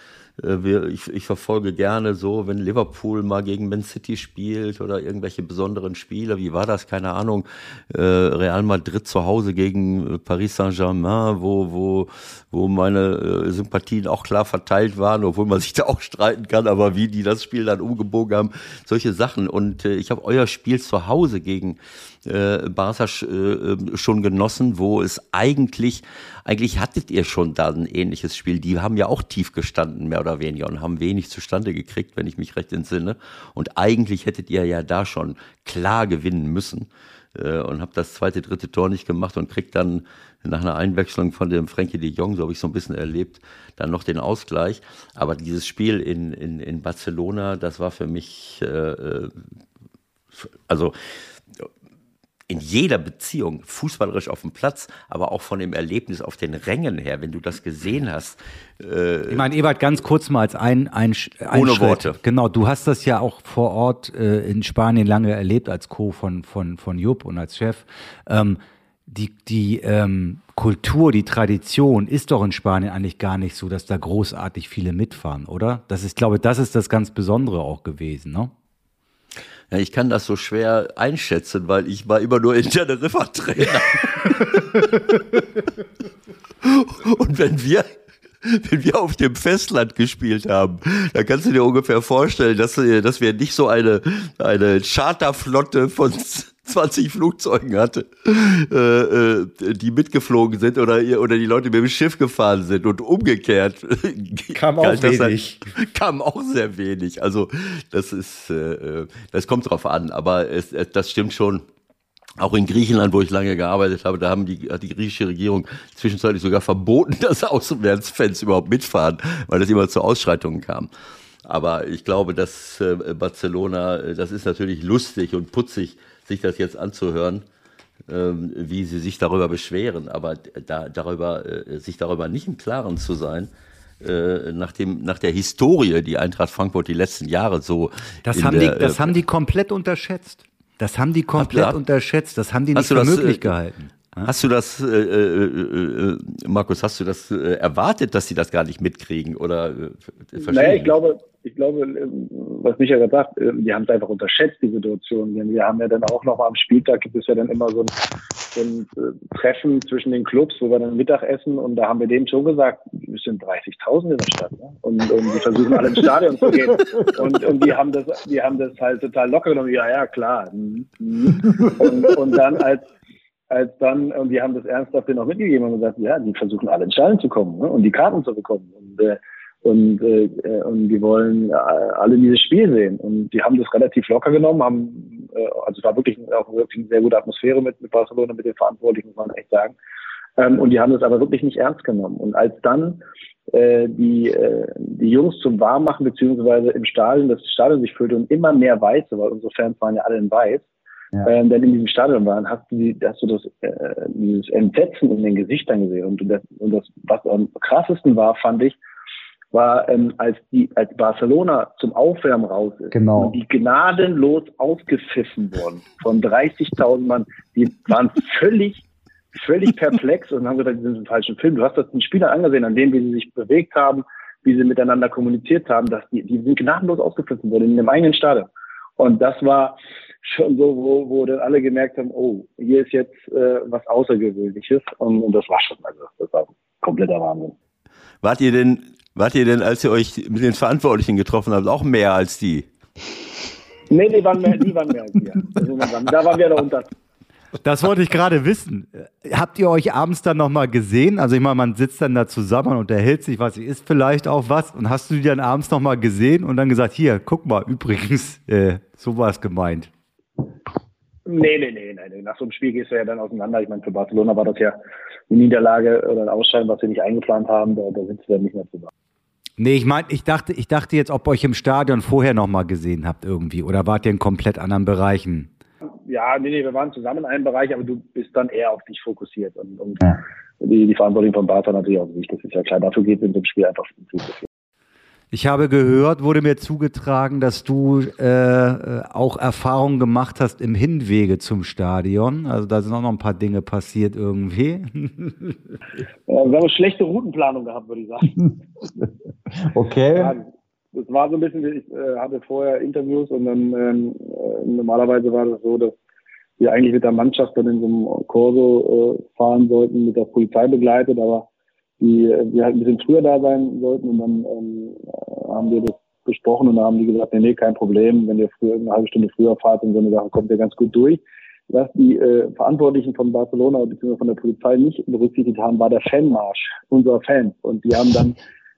Äh, ich, ich verfolge gerne so, wenn Liverpool mal gegen Man City spielt oder irgendwelche besonderen Spiele. Wie war das? Keine Ahnung. Äh, Real Madrid zu Hause gegen äh, Paris Saint-Germain, wo, wo, wo meine Sympathien auch klar verteilt waren, obwohl man sich da auch streiten kann, aber wie die das Spiel dann umgebogen haben, solche Sachen. Und ich habe euer Spiel zu Hause gegen äh, Barca äh, schon genossen, wo es eigentlich, eigentlich hattet ihr schon da ein ähnliches Spiel. Die haben ja auch tief gestanden, mehr oder weniger, und haben wenig zustande gekriegt, wenn ich mich recht entsinne. Und eigentlich hättet ihr ja da schon klar gewinnen müssen. Äh, und habt das zweite, dritte Tor nicht gemacht und kriegt dann nach einer Einwechslung von dem Frankie de Jong, so habe ich so ein bisschen erlebt, dann noch den Ausgleich. Aber dieses Spiel in, in, in Barcelona, das war für mich, äh, äh also in jeder Beziehung, fußballerisch auf dem Platz, aber auch von dem Erlebnis auf den Rängen her, wenn du das gesehen hast. Äh ich meine, Ebert, ganz kurz mal als ein, ein, ein Ohne Schritt. Worte. Genau, du hast das ja auch vor Ort äh, in Spanien lange erlebt als Co. von, von, von Jupp und als Chef. Ähm, die, die ähm, Kultur, die Tradition ist doch in Spanien eigentlich gar nicht so, dass da großartig viele mitfahren, oder? Das ist, glaube das ist das ganz Besondere auch gewesen, ne? Ja, ich kann das so schwer einschätzen, weil ich war immer nur in Teneriffa Trainer. Und wenn wir wenn wir auf dem Festland gespielt haben, dann kannst du dir ungefähr vorstellen, dass, dass wir nicht so eine, eine Charterflotte von 20 Flugzeugen hatte, äh, äh, die mitgeflogen sind oder, oder die Leute mit dem Schiff gefahren sind und umgekehrt. Kam auch wenig. Halt, kam auch sehr wenig. Also das ist, äh, das kommt drauf an, aber es, das stimmt schon. Auch in Griechenland, wo ich lange gearbeitet habe, da haben die, hat die griechische Regierung zwischenzeitlich sogar verboten, dass Außenwärtsfans überhaupt mitfahren, weil es immer zu Ausschreitungen kam. Aber ich glaube, dass äh, Barcelona, das ist natürlich lustig und putzig, sich das jetzt anzuhören, ähm, wie sie sich darüber beschweren, aber da, darüber, äh, sich darüber nicht im Klaren zu sein, äh, nach, dem, nach der Historie, die Eintracht Frankfurt die letzten Jahre so. Das, haben, der, die, das äh, haben die komplett unterschätzt. Das haben die komplett Hab, unterschätzt. Das haben die nicht für möglich gehalten. Hast du das, äh, äh, äh, Markus, hast du das äh, erwartet, dass sie das gar nicht mitkriegen? Oder äh, Naja, ich glaube, ich glaube, ähm, was Michael sagt, die haben es einfach unterschätzt, die Situation. Denn wir haben ja dann auch noch mal am Spieltag gibt es ja dann immer so ein, so ein äh, Treffen zwischen den Clubs, wo wir dann Mittag essen und da haben wir denen schon gesagt, es sind 30.000 in der Stadt. Ne? Und, und die versuchen alle ins Stadion zu gehen. Und, und die haben das, die haben das halt total locker genommen. Ja, ja, klar. Mhm. Und, und dann als als dann, und die haben das ernsthaft noch mitgegeben und gesagt, ja, die versuchen alle in Stadion zu kommen ne, und die Karten zu bekommen. Und, äh, und, äh, und die wollen äh, alle dieses Spiel sehen. Und die haben das relativ locker genommen, haben, äh, also es war wirklich auch wirklich eine sehr gute Atmosphäre mit, mit Barcelona, mit den Verantwortlichen, muss man echt sagen. Ähm, und die haben das aber wirklich nicht ernst genommen. Und als dann äh, die, äh, die Jungs zum Warmmachen beziehungsweise im Stadion, das Stadion sich füllte und immer mehr Weiße, weil unsere Fans waren ja alle in Weiß, ja. ähm, dann in diesem Stadion waren, hast du, hast du das, äh, dieses Entsetzen in den Gesichtern gesehen. Und das, und das, was am krassesten war, fand ich, war, ähm, als die, als Barcelona zum Aufwärmen raus ist genau. und die gnadenlos ausgepfiffen wurden von 30.000 Mann, die waren völlig, völlig perplex und haben gesagt, die sind im falschen Film. Du hast das den Spielern angesehen, an denen, wie sie sich bewegt haben, wie sie miteinander kommuniziert haben, dass die, die sind gnadenlos ausgepfiffen worden in dem eigenen Stadion. Und das war, schon so, wo, wo dann alle gemerkt haben, oh, hier ist jetzt äh, was Außergewöhnliches und, und das war schon, also das war kompletter Wahnsinn. Wart ihr denn, wart ihr denn, als ihr euch mit den Verantwortlichen getroffen habt, auch mehr als die? Nee, die waren mehr, die waren mehr als wir. Also, da waren wir da unter. Das wollte ich gerade wissen. Habt ihr euch abends dann nochmal gesehen? Also ich meine, man sitzt dann da zusammen und unterhält sich, was ist vielleicht auch was. Und hast du die dann abends nochmal gesehen und dann gesagt, hier, guck mal, übrigens, äh, so war es gemeint. Nee, nee, nee, nee. Nach so einem Spiel gehst du ja dann auseinander. Ich meine, für Barcelona war das ja eine Niederlage oder ein Ausscheiden, was wir nicht eingeplant haben. Da, da sitzt du dann nicht mehr zusammen. Nee, ich meine, ich dachte, ich dachte jetzt, ob ihr euch im Stadion vorher nochmal gesehen habt irgendwie oder wart ihr in komplett anderen Bereichen? Ja, nee, nee, wir waren zusammen in einem Bereich, aber du bist dann eher auf dich fokussiert und, und ja. die, die Verantwortung von Barca natürlich auf sich, das ist ja klar. Dafür geht es in dem Spiel einfach viel zu viel. Ich habe gehört, wurde mir zugetragen, dass du äh, auch Erfahrungen gemacht hast im Hinwege zum Stadion. Also da sind auch noch ein paar Dinge passiert irgendwie. Ja, wir haben eine schlechte Routenplanung gehabt, würde ich sagen. okay. Ja, das war so ein bisschen, ich äh, hatte vorher Interviews und dann ähm, äh, normalerweise war das so, dass wir eigentlich mit der Mannschaft dann in so einem Corso äh, fahren sollten, mit der Polizei begleitet, aber die wir halt ein bisschen früher da sein sollten und dann ähm, haben wir das besprochen und da haben die gesagt, nee, nee, kein Problem, wenn ihr früher eine halbe Stunde früher fahrt und so eine Sache kommt ihr ganz gut durch. Was die äh, Verantwortlichen von Barcelona bzw. von der Polizei nicht berücksichtigt haben, war der Fanmarsch unserer Fans. Und die haben dann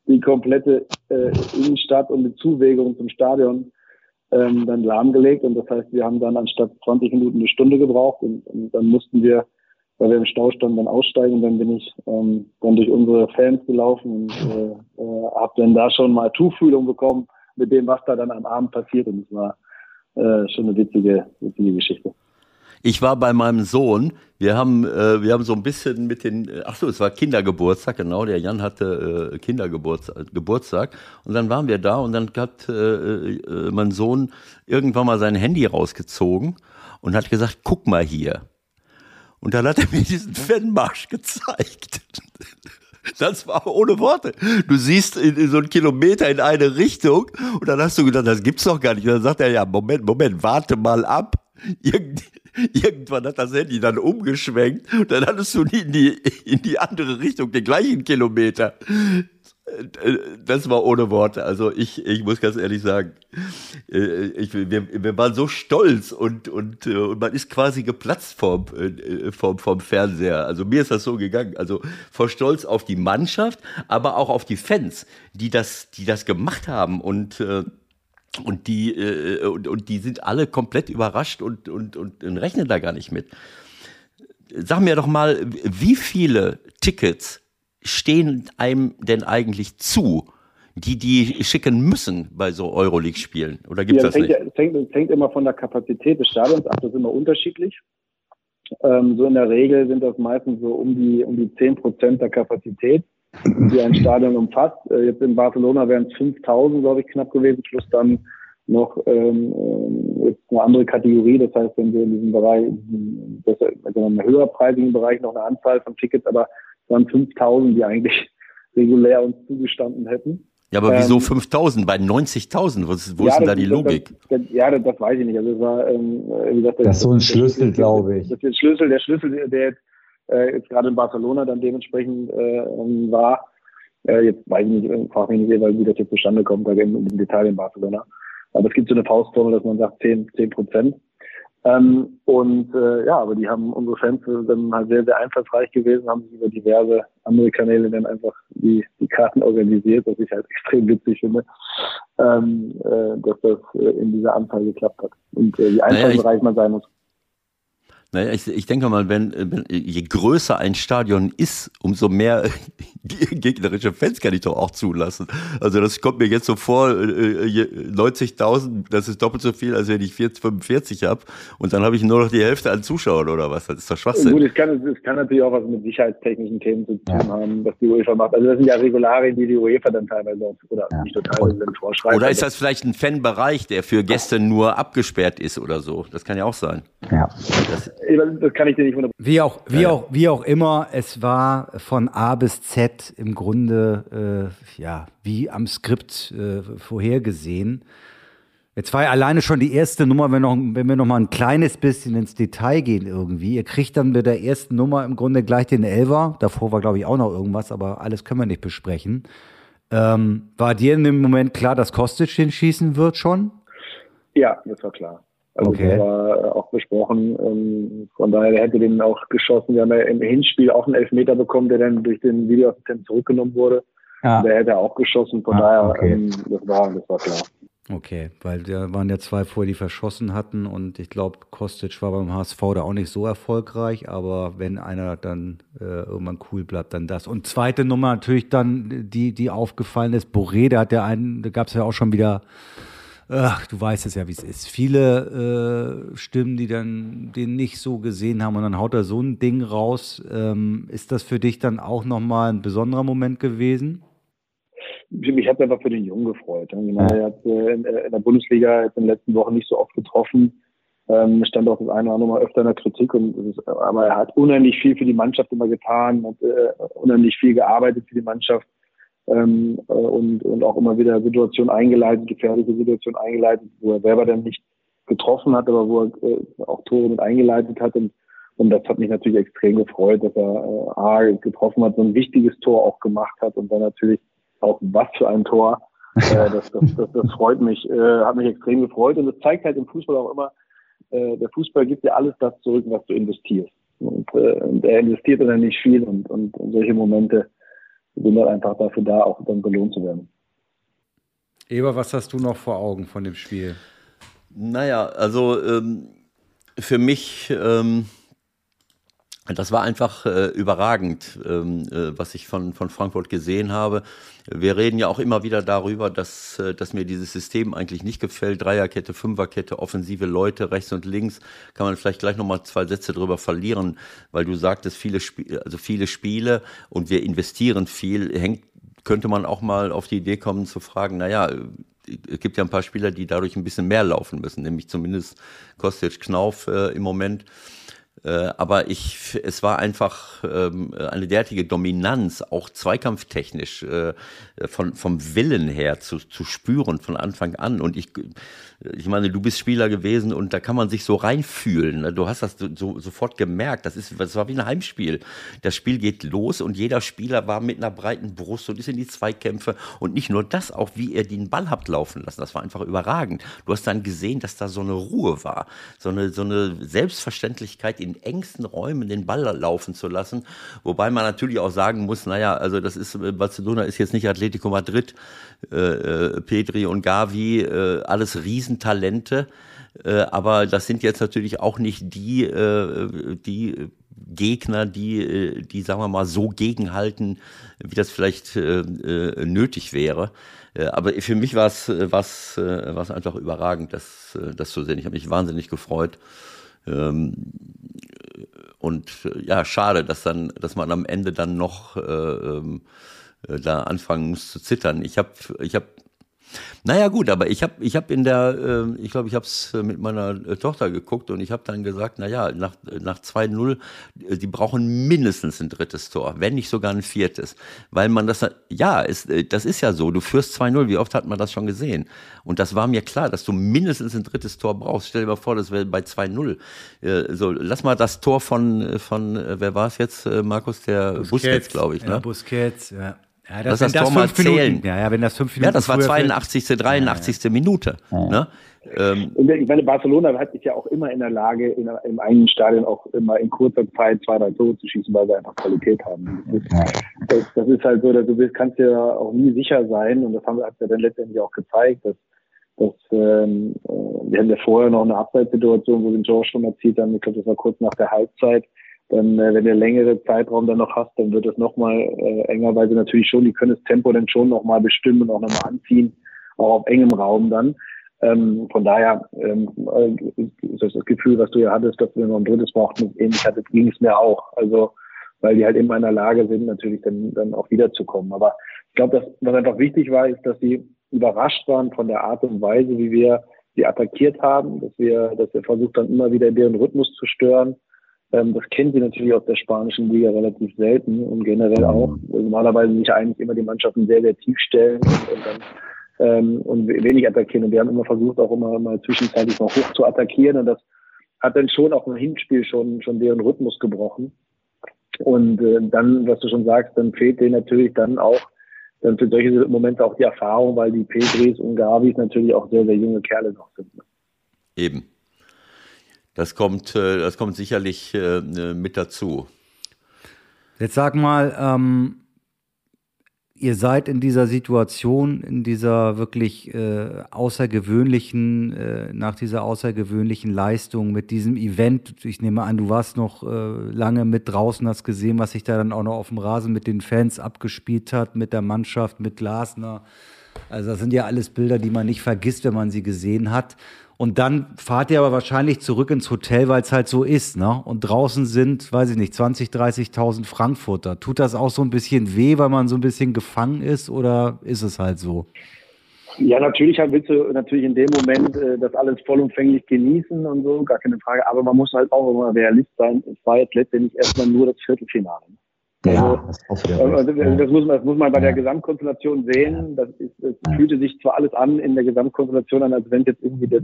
die komplette äh, Innenstadt und die Zuwägung zum Stadion ähm, dann lahmgelegt. Und das heißt, wir haben dann anstatt 20 Minuten eine Stunde gebraucht und, und dann mussten wir weil wir im Stau standen, dann aussteigen. Und dann bin ich ähm, dann durch unsere Fans gelaufen und äh, äh, habe dann da schon mal Tuchfühlung bekommen mit dem, was da dann am Abend passiert. Und es war äh, schon eine witzige, witzige Geschichte. Ich war bei meinem Sohn. Wir haben, äh, wir haben so ein bisschen mit den, ach so, es war Kindergeburtstag, genau. Der Jan hatte äh, Kindergeburtstag, Geburtstag. Und dann waren wir da und dann hat äh, äh, mein Sohn irgendwann mal sein Handy rausgezogen und hat gesagt, guck mal hier. Und dann hat er mir diesen Fanmarsch gezeigt. Das war ohne Worte. Du siehst in so einen Kilometer in eine Richtung und dann hast du gedacht, das gibt's doch gar nicht. Und dann sagt er, ja, Moment, Moment, warte mal ab. Irgend, irgendwann hat das Handy dann umgeschwenkt und dann hattest du in die, in die andere Richtung den gleichen Kilometer. Das war ohne Worte. Also ich, ich muss ganz ehrlich sagen, äh, ich, wir, wir waren so stolz und, und, äh, und man ist quasi geplatzt vom, äh, vom, vom Fernseher. Also mir ist das so gegangen. Also vor Stolz auf die Mannschaft, aber auch auf die Fans, die das, die das gemacht haben und und die und, und die sind alle komplett überrascht und, und, und, und rechnen da gar nicht mit. Sag mir doch mal, wie viele Tickets stehen einem denn eigentlich zu, die die schicken müssen bei so Euroleague-Spielen? Oder gibt es ja, das, hängt, nicht? Es hängt, hängt, immer von der Kapazität des Stadions ab, das ist immer unterschiedlich. Ähm, so in der Regel sind das meistens so um die, um die 10 Prozent der Kapazität, die ein Stadion umfasst. Äh, jetzt in Barcelona wären es 5000, glaube ich, knapp gewesen, plus dann noch ähm, äh, jetzt eine andere Kategorie. Das heißt, wenn wir in diesem Bereich, besser, also in einem höherpreisigen Bereich noch eine Anzahl von Tickets, aber es waren 5000, die eigentlich regulär uns zugestanden hätten. Ja, aber wieso ähm, 5000 bei 90.000? Wo, wo ja, ist denn da die Logik? Das, das, ja, das, das, weiß ich nicht. Also es war, ähm, wie gesagt, das, das ist so ein Schlüssel, glaube ich. Das ist der Schlüssel, der Schlüssel, der jetzt, äh, jetzt gerade in Barcelona dann dementsprechend äh, ähm, war. Äh, jetzt weiß ich nicht, frage mich nicht, wie das jetzt zustande kommt, da im, im Detail in Barcelona. Aber es gibt so eine Faustformel, dass man sagt 10, 10 Prozent. Ähm, und äh, ja, aber die haben unsere Fans dann halt sehr, sehr einfallsreich gewesen, haben sich über diverse andere Kanäle dann einfach die, die Karten organisiert, was ich halt extrem witzig finde, ähm, äh, dass das äh, in dieser Anzahl geklappt hat. Und äh, wie einfallsreich naja, man sein muss. Naja, ich, ich denke mal, wenn, wenn, je größer ein Stadion ist, umso mehr gegnerische Fans kann ich doch auch zulassen. Also das kommt mir jetzt so vor, 90.000, äh, das ist doppelt so viel, als wenn ich 45 habe. Und dann habe ich nur noch die Hälfte an Zuschauern oder was. Das ist doch Schwachsinn. Gut, es kann, es kann natürlich auch was mit sicherheitstechnischen Themen zu tun haben, was die UEFA macht. Also das sind ja Regularien, die die UEFA dann teilweise auch, oder ja. nicht total vorschreibt. Oder ist das vielleicht ein Fanbereich, der für Gäste nur abgesperrt ist oder so? Das kann ja auch sein. Ja. Das, das kann ich dir nicht wundern. Wie auch, wie, ja. auch, wie auch immer, es war von A bis Z im Grunde äh, ja, wie am Skript äh, vorhergesehen. Jetzt war ja alleine schon die erste Nummer, wenn, noch, wenn wir noch mal ein kleines bisschen ins Detail gehen irgendwie. Ihr kriegt dann mit der ersten Nummer im Grunde gleich den Elver. Davor war, glaube ich, auch noch irgendwas, aber alles können wir nicht besprechen. Ähm, war dir in dem Moment klar, dass Kostic den schießen wird schon? Ja, das war klar. Also okay. das war äh, auch besprochen. Ähm, von daher, der hätte den auch geschossen. Wir haben ja im Hinspiel auch einen Elfmeter bekommen, der dann durch den Videoassistent zurückgenommen wurde. Ja. Der hätte auch geschossen. Von ah, daher, okay. ähm, das, war, das war klar. Okay, weil da waren ja zwei vor, die verschossen hatten und ich glaube, Kostic war beim HSV da auch nicht so erfolgreich, aber wenn einer dann äh, irgendwann cool bleibt, dann das. Und zweite Nummer natürlich dann, die, die aufgefallen ist, Boré, da hat der einen, da gab es ja auch schon wieder ach, du weißt es ja, wie es ist. Viele äh, Stimmen, die dann den nicht so gesehen haben und dann haut er so ein Ding raus. Ähm, ist das für dich dann auch nochmal ein besonderer Moment gewesen? Mich hat einfach für den Jungen gefreut. Genau, er hat äh, in, der Bundesliga jetzt in den letzten Wochen nicht so oft getroffen. Ähm, stand auch das eine oder andere Mal öfter in der Kritik, und aber er hat unheimlich viel für die Mannschaft immer getan, hat äh, unheimlich viel gearbeitet für die Mannschaft ähm, äh, und, und auch immer wieder Situationen eingeleitet, gefährliche Situationen eingeleitet, wo er selber dann nicht getroffen hat, aber wo er äh, auch Tore mit eingeleitet hat. Und, und das hat mich natürlich extrem gefreut, dass er äh, A getroffen hat, so ein wichtiges Tor auch gemacht hat und dann natürlich auch was für ein Tor. äh, das, das, das, das freut mich, äh, hat mich extrem gefreut. Und das zeigt halt im Fußball auch immer, äh, der Fußball gibt dir alles das zurück, was du investierst. Und, äh, und er investiert dann nicht viel und, und, und solche Momente sind dann einfach dafür da, auch dann belohnt zu werden. Eber, was hast du noch vor Augen von dem Spiel? Naja, also ähm, für mich, ähm, das war einfach äh, überragend, ähm, äh, was ich von, von Frankfurt gesehen habe. Wir reden ja auch immer wieder darüber, dass, äh, dass mir dieses System eigentlich nicht gefällt. Dreierkette, Fünferkette, offensive Leute rechts und links. Kann man vielleicht gleich nochmal zwei Sätze drüber verlieren, weil du sagtest, viele, Spiele, also viele Spiele und wir investieren viel. Hängt, könnte man auch mal auf die Idee kommen zu fragen, naja, es gibt ja ein paar Spieler, die dadurch ein bisschen mehr laufen müssen, nämlich zumindest Kostic Knauf äh, im Moment. Äh, aber ich, es war einfach ähm, eine derartige Dominanz, auch zweikampftechnisch, äh, von, vom Willen her zu, zu spüren von Anfang an. Und ich, ich meine, du bist Spieler gewesen und da kann man sich so reinfühlen. Ne? Du hast das so, sofort gemerkt. Das, ist, das war wie ein Heimspiel. Das Spiel geht los und jeder Spieler war mit einer breiten Brust und ist in die Zweikämpfe. Und nicht nur das, auch wie er den Ball habt laufen lassen. Das war einfach überragend. Du hast dann gesehen, dass da so eine Ruhe war. So eine, so eine Selbstverständlichkeit, in engsten Räumen den Ball laufen zu lassen. Wobei man natürlich auch sagen muss, naja, also das ist, Barcelona ist jetzt nicht Atletico Madrid. Äh, äh Petri und Gavi, äh, alles riesen Riesentalente. Äh, aber das sind jetzt natürlich auch nicht die, äh, die Gegner, die, äh, die, sagen wir mal, so gegenhalten, wie das vielleicht äh, äh nötig wäre. Äh, aber für mich war es was, was einfach überragend, das, das zu sehen. Ich habe mich wahnsinnig gefreut. Ähm, und ja, schade, dass dann, dass man am Ende dann noch äh, ähm, da anfangen muss zu zittern. Ich habe, ich habe Naja gut, aber ich habe ich hab in der, äh, ich glaube, ich habe es mit meiner äh, Tochter geguckt und ich habe dann gesagt, naja, nach, nach 2-0, äh, die brauchen mindestens ein drittes Tor, wenn nicht sogar ein viertes. Weil man das, ja, ist, äh, das ist ja so, du führst 2-0, wie oft hat man das schon gesehen? Und das war mir klar, dass du mindestens ein drittes Tor brauchst. Stell dir mal vor, das wäre bei 2-0. Äh, so, lass mal das Tor von, von wer war es jetzt, Markus, der Busquets, Busquets glaube ich. Ne? Ja, Busquets, ja. Ja, das, das, das mal zählen. ja, ja, wenn das fünf Minuten Ja, das war 82., 83. Ja, ja. Minute. Ja. Ne? Ähm, und ich meine, Barcelona hat sich ja auch immer in der Lage, in, im eigenen Stadion auch immer in kurzer Zeit zwei, drei Tore zu schießen, weil sie einfach Qualität haben. Das ist, das, das ist halt so, dass du bist, kannst ja auch nie sicher sein und das haben wir hat ja dann letztendlich auch gezeigt, dass, dass ähm, äh, wir haben ja vorher noch eine Abseitssituation, wo den George schon erzielt haben, ich glaube, das war kurz nach der Halbzeit, dann, äh, wenn du längere Zeitraum dann noch hast, dann wird es nochmal äh, enger, weil sie natürlich schon, die können das Tempo dann schon nochmal bestimmen und auch nochmal anziehen, auch auf engem Raum dann. Ähm, von daher ähm, äh, ist das, das Gefühl, was du ja hattest, dass wir noch ein drittes brauchten, ähnlich hatte, ging es mir auch. Also, weil die halt immer in der Lage sind, natürlich dann, dann auch wiederzukommen. Aber ich glaube, was einfach wichtig war, ist, dass sie überrascht waren von der Art und Weise, wie wir sie attackiert haben, dass wir, dass wir versucht haben, immer wieder deren Rhythmus zu stören ähm, das kennen sie natürlich aus der spanischen Liga relativ selten und generell auch. Normalerweise sich eigentlich immer die Mannschaften sehr, sehr tief stellen und, und dann ähm, und wenig attackieren. Und wir haben immer versucht, auch immer mal zwischenzeitlich mal hoch zu attackieren. Und das hat dann schon auch im Hinspiel schon, schon deren Rhythmus gebrochen. Und äh, dann, was du schon sagst, dann fehlt denen natürlich dann auch dann für solche Momente auch die Erfahrung, weil die Pedris und Gavis natürlich auch sehr, sehr junge Kerle noch sind. Eben. Das kommt, äh, das kommt sicherlich äh, mit dazu. Jetzt sag mal, ähm, ihr seid in dieser Situation, in dieser wirklich äh, außergewöhnlichen, äh, nach dieser außergewöhnlichen Leistung mit diesem Event. Ich nehme an, du warst noch äh, lange mit draußen, hast gesehen, was sich da dann auch noch auf dem Rasen mit den Fans abgespielt hat, mit der Mannschaft, mit Glasner. Also das sind ja alles Bilder, die man nicht vergisst, wenn man sie gesehen hat. Und dann fahrt ihr aber wahrscheinlich zurück ins Hotel, weil es halt so ist, ne? Und draußen sind, weiß ich nicht, 20, 30.000 Frankfurter. Tut das auch so ein bisschen weh, weil man so ein bisschen gefangen ist oder ist es halt so? Ja, natürlich willst du natürlich in dem Moment äh, das alles vollumfänglich genießen und so, gar keine Frage. Aber man muss halt auch immer realist sein. Es war jetzt letztendlich erstmal nur das Viertelfinale. Ja, also, das, also, das, muss man, das muss man bei der Gesamtkonstellation sehen. Das, ist, das fühlte sich zwar alles an in der Gesamtkonstellation an, als wenn es jetzt irgendwie das,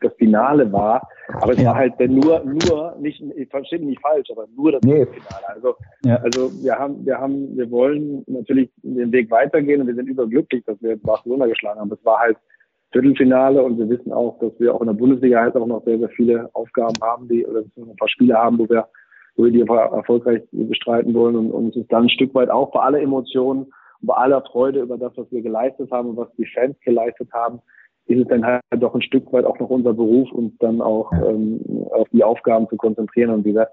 das Finale war, aber es ja. war halt nur, nur, nicht, ich verstehe mich nicht falsch, aber nur das nee. Finale. Also, ja. also wir haben, wir haben, wir wollen natürlich den Weg weitergehen und wir sind überglücklich, dass wir Barcelona geschlagen haben. Es war halt Viertelfinale und wir wissen auch, dass wir auch in der Bundesliga halt auch noch sehr, sehr viele Aufgaben haben, die, oder ein paar Spiele haben, wo wir wo wir die erfolgreich bestreiten wollen und, und es ist dann ein Stück weit auch bei aller Emotionen und bei aller Freude über das, was wir geleistet haben und was die Fans geleistet haben, ist es dann halt doch ein Stück weit auch noch unser Beruf, uns dann auch ähm, auf die Aufgaben zu konzentrieren. Und wie gesagt,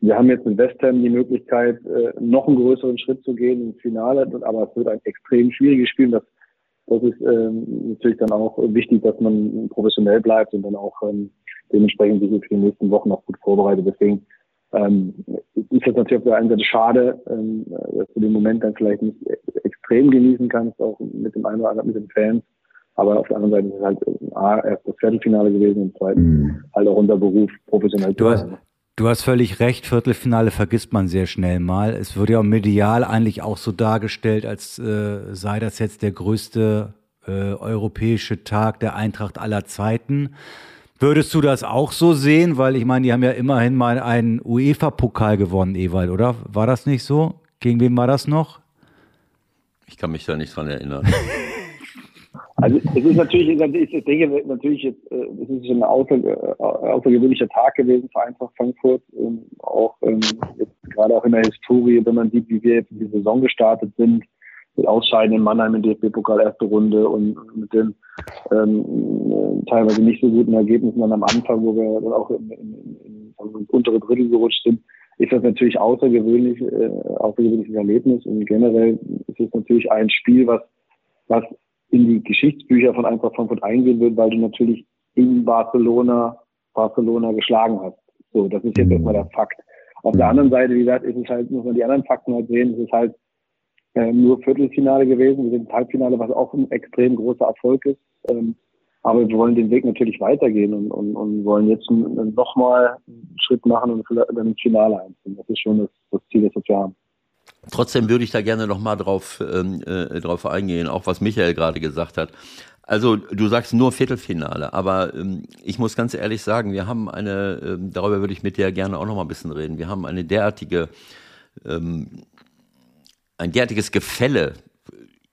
wir haben jetzt mit West Ham die Möglichkeit, äh, noch einen größeren Schritt zu gehen ins Finale, aber es wird ein extrem schwieriges Spiel. Das, das ist ähm, natürlich dann auch wichtig, dass man professionell bleibt und dann auch ähm, dementsprechend sich für die nächsten Wochen noch gut vorbereitet. Deswegen ähm, ist das natürlich auf der einen Seite schade, ähm, dass du den Moment dann vielleicht nicht extrem genießen kannst, auch mit dem einen oder anderen, mit den Fans. Aber auf der anderen Seite ist es halt A, erst das Viertelfinale gewesen und zweitens mhm. halt auch unser Beruf professionell du hast, du hast völlig recht, Viertelfinale vergisst man sehr schnell mal. Es wird ja medial eigentlich auch so dargestellt, als äh, sei das jetzt der größte äh, europäische Tag der Eintracht aller Zeiten. Würdest du das auch so sehen? Weil ich meine, die haben ja immerhin mal einen UEFA-Pokal gewonnen, Ewald, oder? War das nicht so? Gegen wen war das noch? Ich kann mich da nicht dran erinnern. Also es ist natürlich, ich denke natürlich jetzt, äh, es ist ein außer, äh, außergewöhnlicher Tag gewesen für Eintracht Frankfurt, auch ähm, jetzt gerade auch in der Historie, wenn man sieht, wie wir jetzt in die Saison gestartet sind, mit Ausscheiden in Mannheim im DFB-Pokal erste Runde und mit den ähm, teilweise nicht so guten Ergebnissen dann am Anfang, wo wir dann auch in, in, in, in untere Drittel gerutscht sind, ist das natürlich außergewöhnlich, äh, außergewöhnliches Erlebnis und generell ist es natürlich ein Spiel, was, was in die Geschichtsbücher von Eintracht Frankfurt eingehen wird, weil du natürlich in Barcelona Barcelona geschlagen hast. So, das ist jetzt erstmal der Fakt. Auf der anderen Seite, wie gesagt, ist es halt, muss man die anderen Fakten halt sehen, es ist halt äh, nur Viertelfinale gewesen. Wir sind Halbfinale, was auch ein extrem großer Erfolg ist. Ähm, aber wir wollen den Weg natürlich weitergehen und, und, und wollen jetzt nochmal einen Schritt machen und dann ins Finale einziehen. Das ist schon das, das Ziel, das wir haben. Trotzdem würde ich da gerne nochmal drauf, ähm, äh, drauf eingehen, auch was Michael gerade gesagt hat. Also du sagst nur Viertelfinale, aber ähm, ich muss ganz ehrlich sagen, wir haben eine, ähm, darüber würde ich mit dir gerne auch nochmal ein bisschen reden, wir haben eine derartige, ähm, ein derartiges Gefälle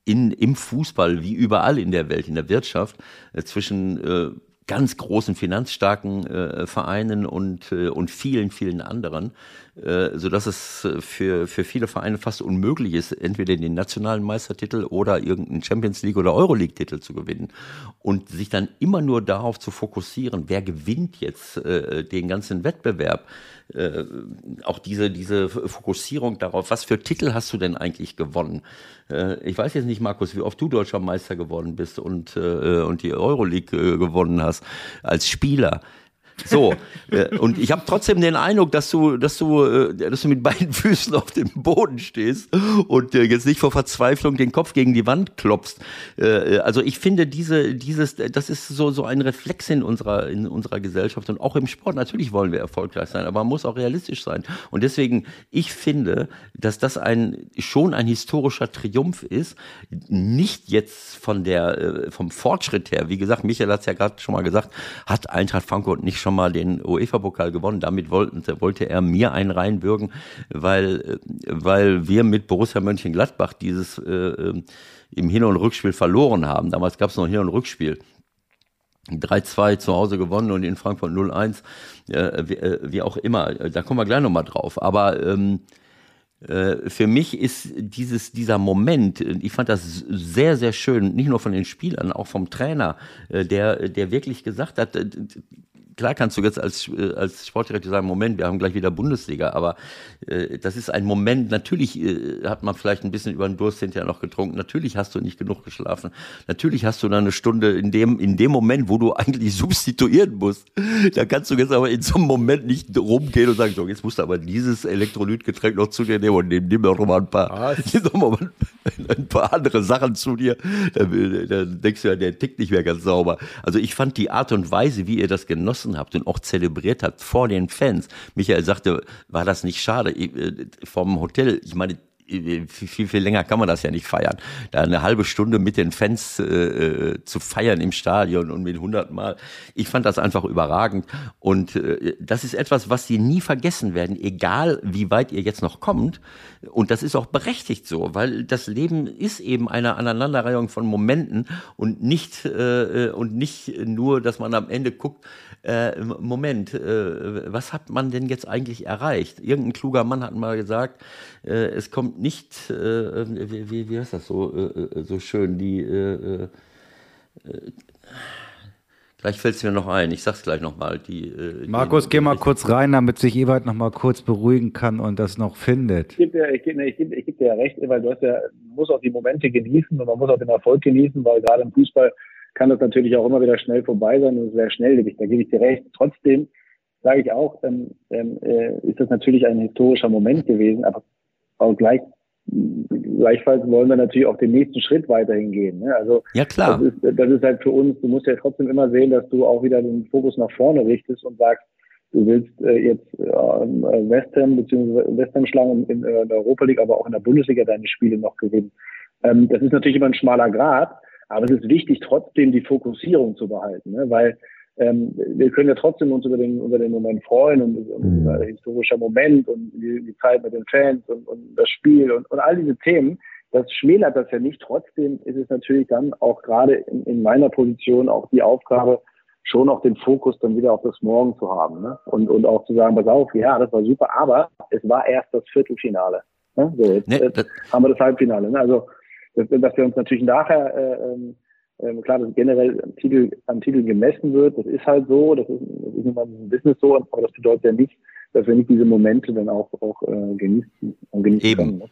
in, im Fußball wie überall in der Welt, in der Wirtschaft, äh, zwischen äh, ganz großen finanzstarken äh, Vereinen und, äh, und vielen, vielen anderen, äh, so dass es für, für viele Vereine fast unmöglich ist, entweder den nationalen Meistertitel oder irgendeinen Champions League oder Euroleague-Titel zu gewinnen. Und sich dann immer nur darauf zu fokussieren, wer gewinnt jetzt äh, den ganzen Wettbewerb, äh, auch diese, diese Fokussierung darauf, was für Titel hast du denn eigentlich gewonnen? Äh, ich weiß jetzt nicht, Markus, wie oft du deutscher Meister geworden bist und, äh, und die Euroleague äh, gewonnen hast als Spieler. So, äh, und ich habe trotzdem den Eindruck, dass du, dass du, äh, dass du mit beiden Füßen auf dem Boden stehst und äh, jetzt nicht vor Verzweiflung den Kopf gegen die Wand klopfst. Also ich finde diese, dieses, das ist so so ein Reflex in unserer in unserer Gesellschaft und auch im Sport. Natürlich wollen wir erfolgreich sein, aber man muss auch realistisch sein. Und deswegen, ich finde, dass das ein schon ein historischer Triumph ist, nicht jetzt von der vom Fortschritt her. Wie gesagt, Michael hat es ja gerade schon mal gesagt, hat Eintracht Frankfurt nicht schon schon mal den UEFA-Pokal gewonnen. Damit wollten, wollte er mir einen reinbürgen, weil, weil wir mit Borussia Mönchengladbach dieses äh, ähm, im Hin- und Rückspiel verloren haben. Damals gab es noch Hin- und Rückspiel. 3-2 zu Hause gewonnen und in Frankfurt 0-1, äh, wie, äh, wie, auch immer. Da kommen wir gleich nochmal drauf. Aber ähm, äh, für mich ist dieses, dieser Moment, ich fand das sehr, sehr schön, nicht nur von den Spielern, auch vom Trainer, äh, der, der wirklich gesagt hat, klar kannst du jetzt als, äh, als Sportdirektor sagen, Moment, wir haben gleich wieder Bundesliga, aber äh, das ist ein Moment, natürlich äh, hat man vielleicht ein bisschen über den Durst hinterher noch getrunken, natürlich hast du nicht genug geschlafen, natürlich hast du dann eine Stunde in dem, in dem Moment, wo du eigentlich substituieren musst, da kannst du jetzt aber in so einem Moment nicht rumgehen und sagen, so, jetzt musst du aber dieses Elektrolytgetränk noch zu dir nehmen und nimm, nimm doch mal ein paar, mal ein paar andere Sachen zu dir, dann, dann denkst du ja, der tickt nicht mehr ganz sauber. Also ich fand die Art und Weise, wie ihr das genossen genossen habt und auch zelebriert habt vor den Fans. Michael sagte, war das nicht schade äh, vom Hotel? Ich meine, viel, viel länger kann man das ja nicht feiern. Da eine halbe Stunde mit den Fans äh, äh zu feiern im Stadion und mit hundertmal. Ich fand das einfach überragend. Und äh, das ist etwas, was sie nie vergessen werden, egal wie weit ihr jetzt noch kommt. Und das ist auch berechtigt so, weil das Leben ist eben eine Aneinanderreihung von Momenten und nicht, äh, und nicht nur, dass man am Ende guckt, äh, Moment, äh, was hat man denn jetzt eigentlich erreicht? Irgendein kluger Mann hat mal gesagt, äh, es kommt nicht, äh, wie, wie, wie heißt das so, äh, äh, so schön, die, Gleich fällt es mir noch ein. Ich sag's gleich nochmal. Äh, Markus, geh mal kurz rein, damit sich Ewald noch mal kurz beruhigen kann und das noch findet. Ich gebe dir, ich gebe, ich gebe, ich gebe dir ja recht, weil du hast ja, muss auch die Momente genießen und man muss auch den Erfolg genießen, weil gerade im Fußball kann das natürlich auch immer wieder schnell vorbei sein und sehr schnelllebig. Da gebe ich dir recht. Trotzdem sage ich auch, ähm, äh, ist das natürlich ein historischer Moment gewesen, aber auch gleich, gleichfalls wollen wir natürlich auch den nächsten Schritt weiterhin gehen. Ne? Also ja klar. Das ist, das ist halt für uns, du musst ja trotzdem immer sehen, dass du auch wieder den Fokus nach vorne richtest und sagst, du willst äh, jetzt äh, West Ham bzw. West Ham schlagen in, in, der Europa League, aber auch in der Bundesliga deine Spiele noch gewinnen. Ähm, das ist natürlich immer ein schmaler Grad, aber es ist wichtig, trotzdem die Fokussierung zu behalten, ne? weil ähm, wir können ja trotzdem uns über den, über den Moment freuen und, und mhm. dieser historischer Moment und die, die, Zeit mit den Fans und, und das Spiel und, und all diese Themen. Das schmälert das ja nicht. Trotzdem ist es natürlich dann auch gerade in, in meiner Position auch die Aufgabe, schon auch den Fokus dann wieder auf das Morgen zu haben ne? und, und auch zu sagen, pass auf, ja, das war super, aber es war erst das Viertelfinale. Ne? So, jetzt, nee, jetzt haben wir das Halbfinale. Ne? Also dass, wir uns natürlich nachher, äh, äh, klar, dass generell am Titel, am Titel gemessen wird, das ist halt so, das ist, das ist immer ein Business so, aber das bedeutet ja nicht, dass wir nicht diese Momente dann auch, auch äh, genießen, genießen Eben. können. Ne?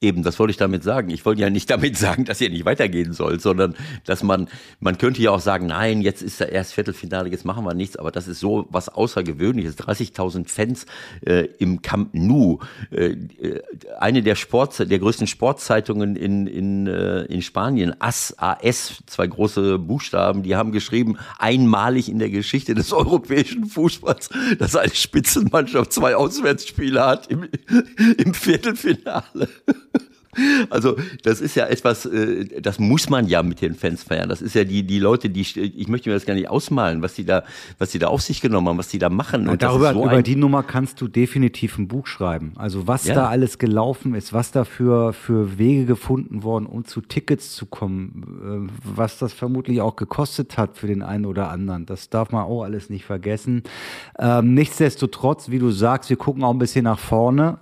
Eben, das wollte ich damit sagen. Ich wollte ja nicht damit sagen, dass ihr nicht weitergehen sollt, sondern dass man, man könnte ja auch sagen, nein, jetzt ist da erst Viertelfinale, jetzt machen wir nichts, aber das ist so was Außergewöhnliches. 30.000 Fans äh, im Camp Nou, äh, eine der Sport, der größten Sportzeitungen in, in, äh, in Spanien, AS, AS, zwei große Buchstaben, die haben geschrieben, einmalig in der Geschichte des europäischen Fußballs, dass eine Spitzenmannschaft zwei Auswärtsspiele hat im, im Viertelfinale. Also das ist ja etwas, äh, das muss man ja mit den Fans feiern. Das ist ja die die Leute, die ich möchte mir das gar nicht ausmalen, was die da was die da auf sich genommen haben, was die da machen. Und darüber so über die Nummer kannst du definitiv ein Buch schreiben. Also was ja. da alles gelaufen ist, was da für für Wege gefunden worden, um zu Tickets zu kommen, äh, was das vermutlich auch gekostet hat für den einen oder anderen. Das darf man auch alles nicht vergessen. Ähm, nichtsdestotrotz, wie du sagst, wir gucken auch ein bisschen nach vorne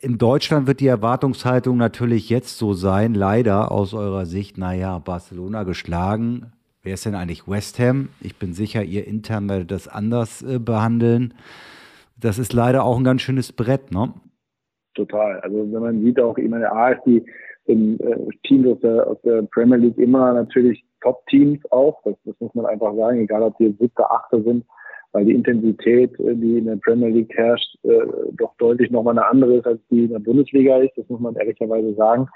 in Deutschland wird die Erwartungshaltung natürlich jetzt so sein, leider aus eurer Sicht, naja, Barcelona geschlagen. Wer ist denn eigentlich West Ham? Ich bin sicher, ihr intern werdet das anders äh, behandeln. Das ist leider auch ein ganz schönes Brett, ne? Total. Also wenn man sieht auch, ich meine, A ist die in, äh, Teams aus der, aus der Premier League immer natürlich Top-Teams auch. Das, das muss man einfach sagen, egal ob die siebte, achte sind weil die Intensität, äh, die in der Premier League herrscht, äh, doch deutlich nochmal eine andere ist, als die in der Bundesliga ist. Das muss man ehrlicherweise sagen.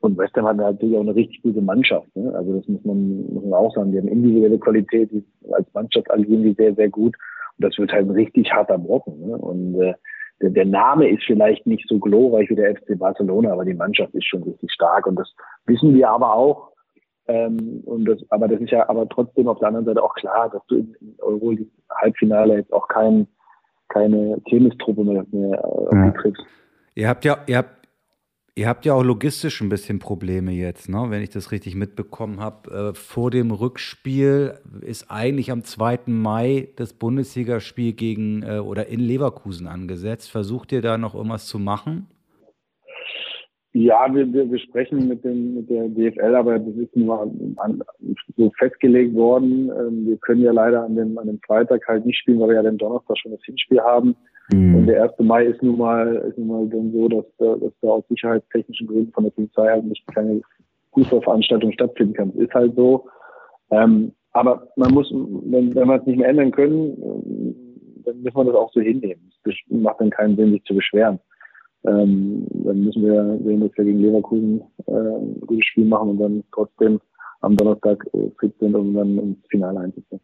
Und West Ham hat natürlich auch eine richtig gute Mannschaft. Ne? Also das muss man, muss man auch sagen. Die haben individuelle Qualität, die als Mannschaft agieren die sehr, sehr gut. Und das wird halt ein richtig harter Brocken. Ne? Und äh, der, der Name ist vielleicht nicht so glorreich wie der FC Barcelona, aber die Mannschaft ist schon richtig stark. Und das wissen wir aber auch. Ähm, und das, aber das ist ja aber trotzdem auf der anderen Seite auch klar, dass du in, in Euroleague Halbfinale jetzt auch kein, keine Tennistruppe mehr, mehr äh, ja. triffst. Ihr habt ja, ihr habt Ihr habt ja auch logistisch ein bisschen Probleme jetzt, ne? wenn ich das richtig mitbekommen habe. Äh, vor dem Rückspiel ist eigentlich am 2. Mai das Bundesligaspiel gegen äh, oder in Leverkusen angesetzt. Versucht ihr da noch irgendwas zu machen? Ja, wir, wir, wir sprechen mit, dem, mit der DFL, aber das ist nur an, so festgelegt worden. Ähm, wir können ja leider an dem, an dem Freitag halt nicht spielen, weil wir ja den Donnerstag schon das Hinspiel haben. Mhm. Und der 1. Mai ist nun mal, ist nun mal dann so, dass, dass da aus sicherheitstechnischen Gründen von der Polizei halt nicht keine Fußballveranstaltung stattfinden kann. Das ist halt so. Ähm, aber man muss, wenn, wenn wir es nicht mehr ändern können, ähm, dann müssen wir das auch so hinnehmen. Es macht dann keinen Sinn, sich zu beschweren ähm, dann müssen wir sehen, dass wir gegen Leverkusen äh, ein gutes Spiel machen und dann trotzdem am Donnerstag äh, fit sind, um dann ins Finale einzuziehen.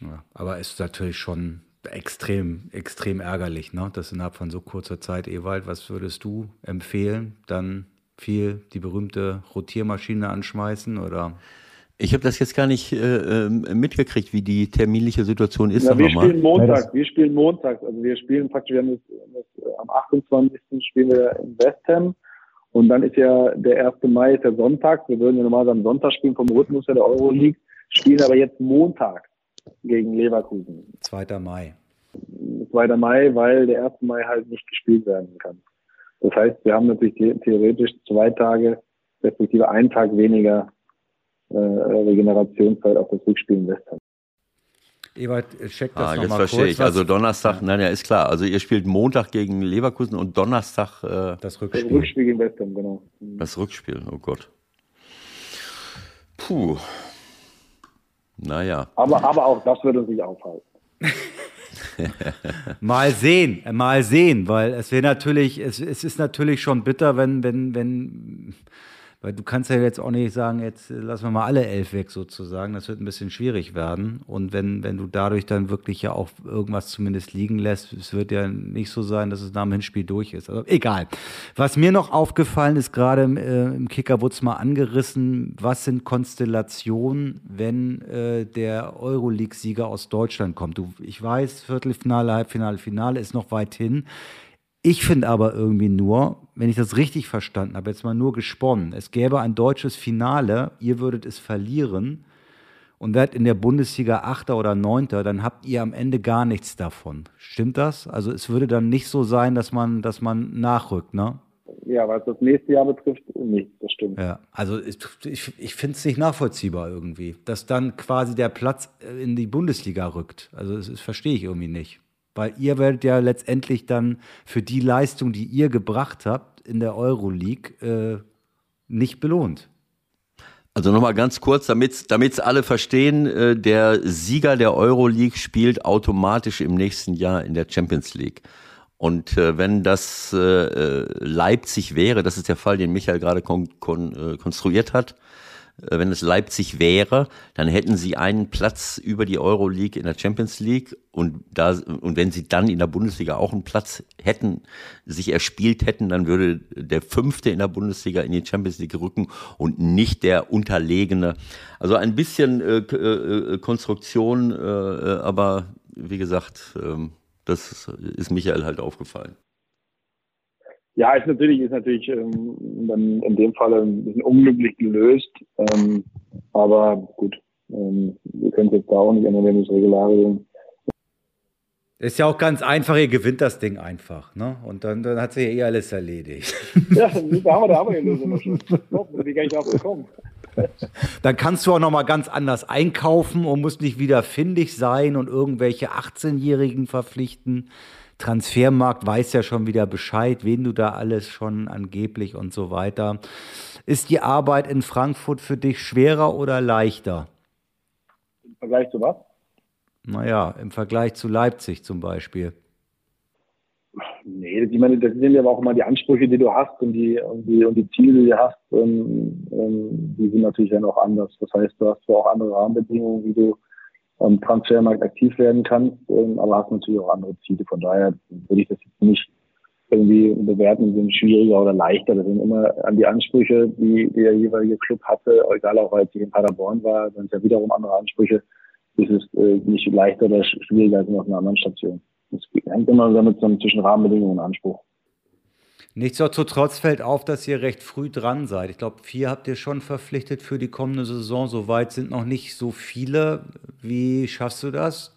Ja, aber es ist natürlich schon extrem, extrem ärgerlich, ne? Das innerhalb von so kurzer Zeit, Ewald, was würdest du empfehlen? Dann viel die berühmte Rotiermaschine anschmeißen oder? Ich habe das jetzt gar nicht äh, ähm, mitgekriegt, wie die terminliche Situation ist. Ja, wir spielen Montag. Wir spielen Montag. Also wir spielen praktisch, wir haben das, das, äh, am 28. spielen wir in West Ham. Und dann ist ja der 1. Mai ist der Sonntag. Wir würden ja normalerweise am Sonntag spielen vom Rhythmus der Euroleague. Spielen aber jetzt Montag gegen Leverkusen. 2. Mai. 2. Mai, weil der 1. Mai halt nicht gespielt werden kann. Das heißt, wir haben natürlich theoretisch zwei Tage, respektive einen Tag weniger äh, Regenerationszeit auf das Rückspiel in West Ham. Ewald, check das ah, jetzt verstehe kurz, ich. Also Donnerstag, ja. nein, ja, ist klar. Also ihr spielt Montag gegen Leverkusen und Donnerstag äh, das Rückspiel. Das Rückspiel gegen West Ham, genau. Das Rückspiel, oh Gott. Puh. Naja. Aber, aber auch das würde sich aufhalten. mal sehen, mal sehen, weil es wäre natürlich, es, es ist natürlich schon bitter, wenn, wenn, wenn weil du kannst ja jetzt auch nicht sagen, jetzt lassen wir mal alle elf weg sozusagen. Das wird ein bisschen schwierig werden. Und wenn, wenn du dadurch dann wirklich ja auch irgendwas zumindest liegen lässt, es wird ja nicht so sein, dass es nach dem Hinspiel durch ist. Also egal. Was mir noch aufgefallen ist, gerade im, äh, im Kicker wurde es mal angerissen, was sind Konstellationen, wenn äh, der Euroleague-Sieger aus Deutschland kommt. Du, ich weiß, Viertelfinale, Halbfinale, Finale ist noch weit hin. Ich finde aber irgendwie nur, wenn ich das richtig verstanden habe, jetzt mal nur gesponnen, es gäbe ein deutsches Finale, ihr würdet es verlieren und werdet in der Bundesliga Achter oder Neunter, dann habt ihr am Ende gar nichts davon. Stimmt das? Also es würde dann nicht so sein, dass man, dass man nachrückt, ne? Ja, was das nächste Jahr betrifft, nicht, das stimmt. Ja, also ich, ich, ich finde es nicht nachvollziehbar irgendwie, dass dann quasi der Platz in die Bundesliga rückt. Also das, das verstehe ich irgendwie nicht. Weil ihr werdet ja letztendlich dann für die Leistung, die ihr gebracht habt in der Euroleague, äh, nicht belohnt. Also nochmal ganz kurz, damit es alle verstehen, äh, der Sieger der Euroleague spielt automatisch im nächsten Jahr in der Champions League. Und äh, wenn das äh, äh Leipzig wäre, das ist der Fall, den Michael gerade kon kon äh, konstruiert hat, wenn es Leipzig wäre, dann hätten sie einen Platz über die Euroleague in der Champions League und da und wenn sie dann in der Bundesliga auch einen Platz hätten, sich erspielt hätten, dann würde der Fünfte in der Bundesliga in die Champions League rücken und nicht der Unterlegene. Also ein bisschen äh, äh, Konstruktion, äh, aber wie gesagt, äh, das ist Michael halt aufgefallen. Ja, ist natürlich, ist natürlich ähm, dann in dem Fall ein bisschen unglücklich gelöst. Ähm, aber gut, ähm, wir können es jetzt da auch nicht ändern, wenn es Regularien. Ist ja auch ganz einfach, ihr gewinnt das Ding einfach, ne? Und dann, dann hat sich ja eh alles erledigt. Ja, da haben wir, da haben wir die Lösung schon. Wie kann ich auch bekommen? Dann kannst du auch noch mal ganz anders einkaufen und musst nicht wieder findig sein und irgendwelche 18-Jährigen verpflichten. Transfermarkt weiß ja schon wieder Bescheid, wen du da alles schon angeblich und so weiter. Ist die Arbeit in Frankfurt für dich schwerer oder leichter? Im Vergleich zu was? Naja, im Vergleich zu Leipzig zum Beispiel. Nee, ich meine, das sind ja auch immer die Ansprüche, die du hast und die, und die, und die Ziele, die du hast, ähm, ähm, die sind natürlich dann auch anders. Das heißt, du hast zwar auch andere Rahmenbedingungen, wie du am Transfermarkt aktiv werden kannst, ähm, aber hast natürlich auch andere Ziele. Von daher würde ich das jetzt nicht irgendwie bewerten, sind schwieriger oder leichter. Das sind immer an die Ansprüche, die, der jeweilige Club hatte, egal auch als ich in Paderborn war, sind es ja wiederum andere Ansprüche. ist es äh, nicht leichter oder schwieriger als auf einer anderen Station. Das hängt immer damit so zwischen Rahmenbedingungen und Anspruch. Nichtsdestotrotz fällt auf, dass ihr recht früh dran seid. Ich glaube, vier habt ihr schon verpflichtet für die kommende Saison. Soweit sind noch nicht so viele. Wie schaffst du das?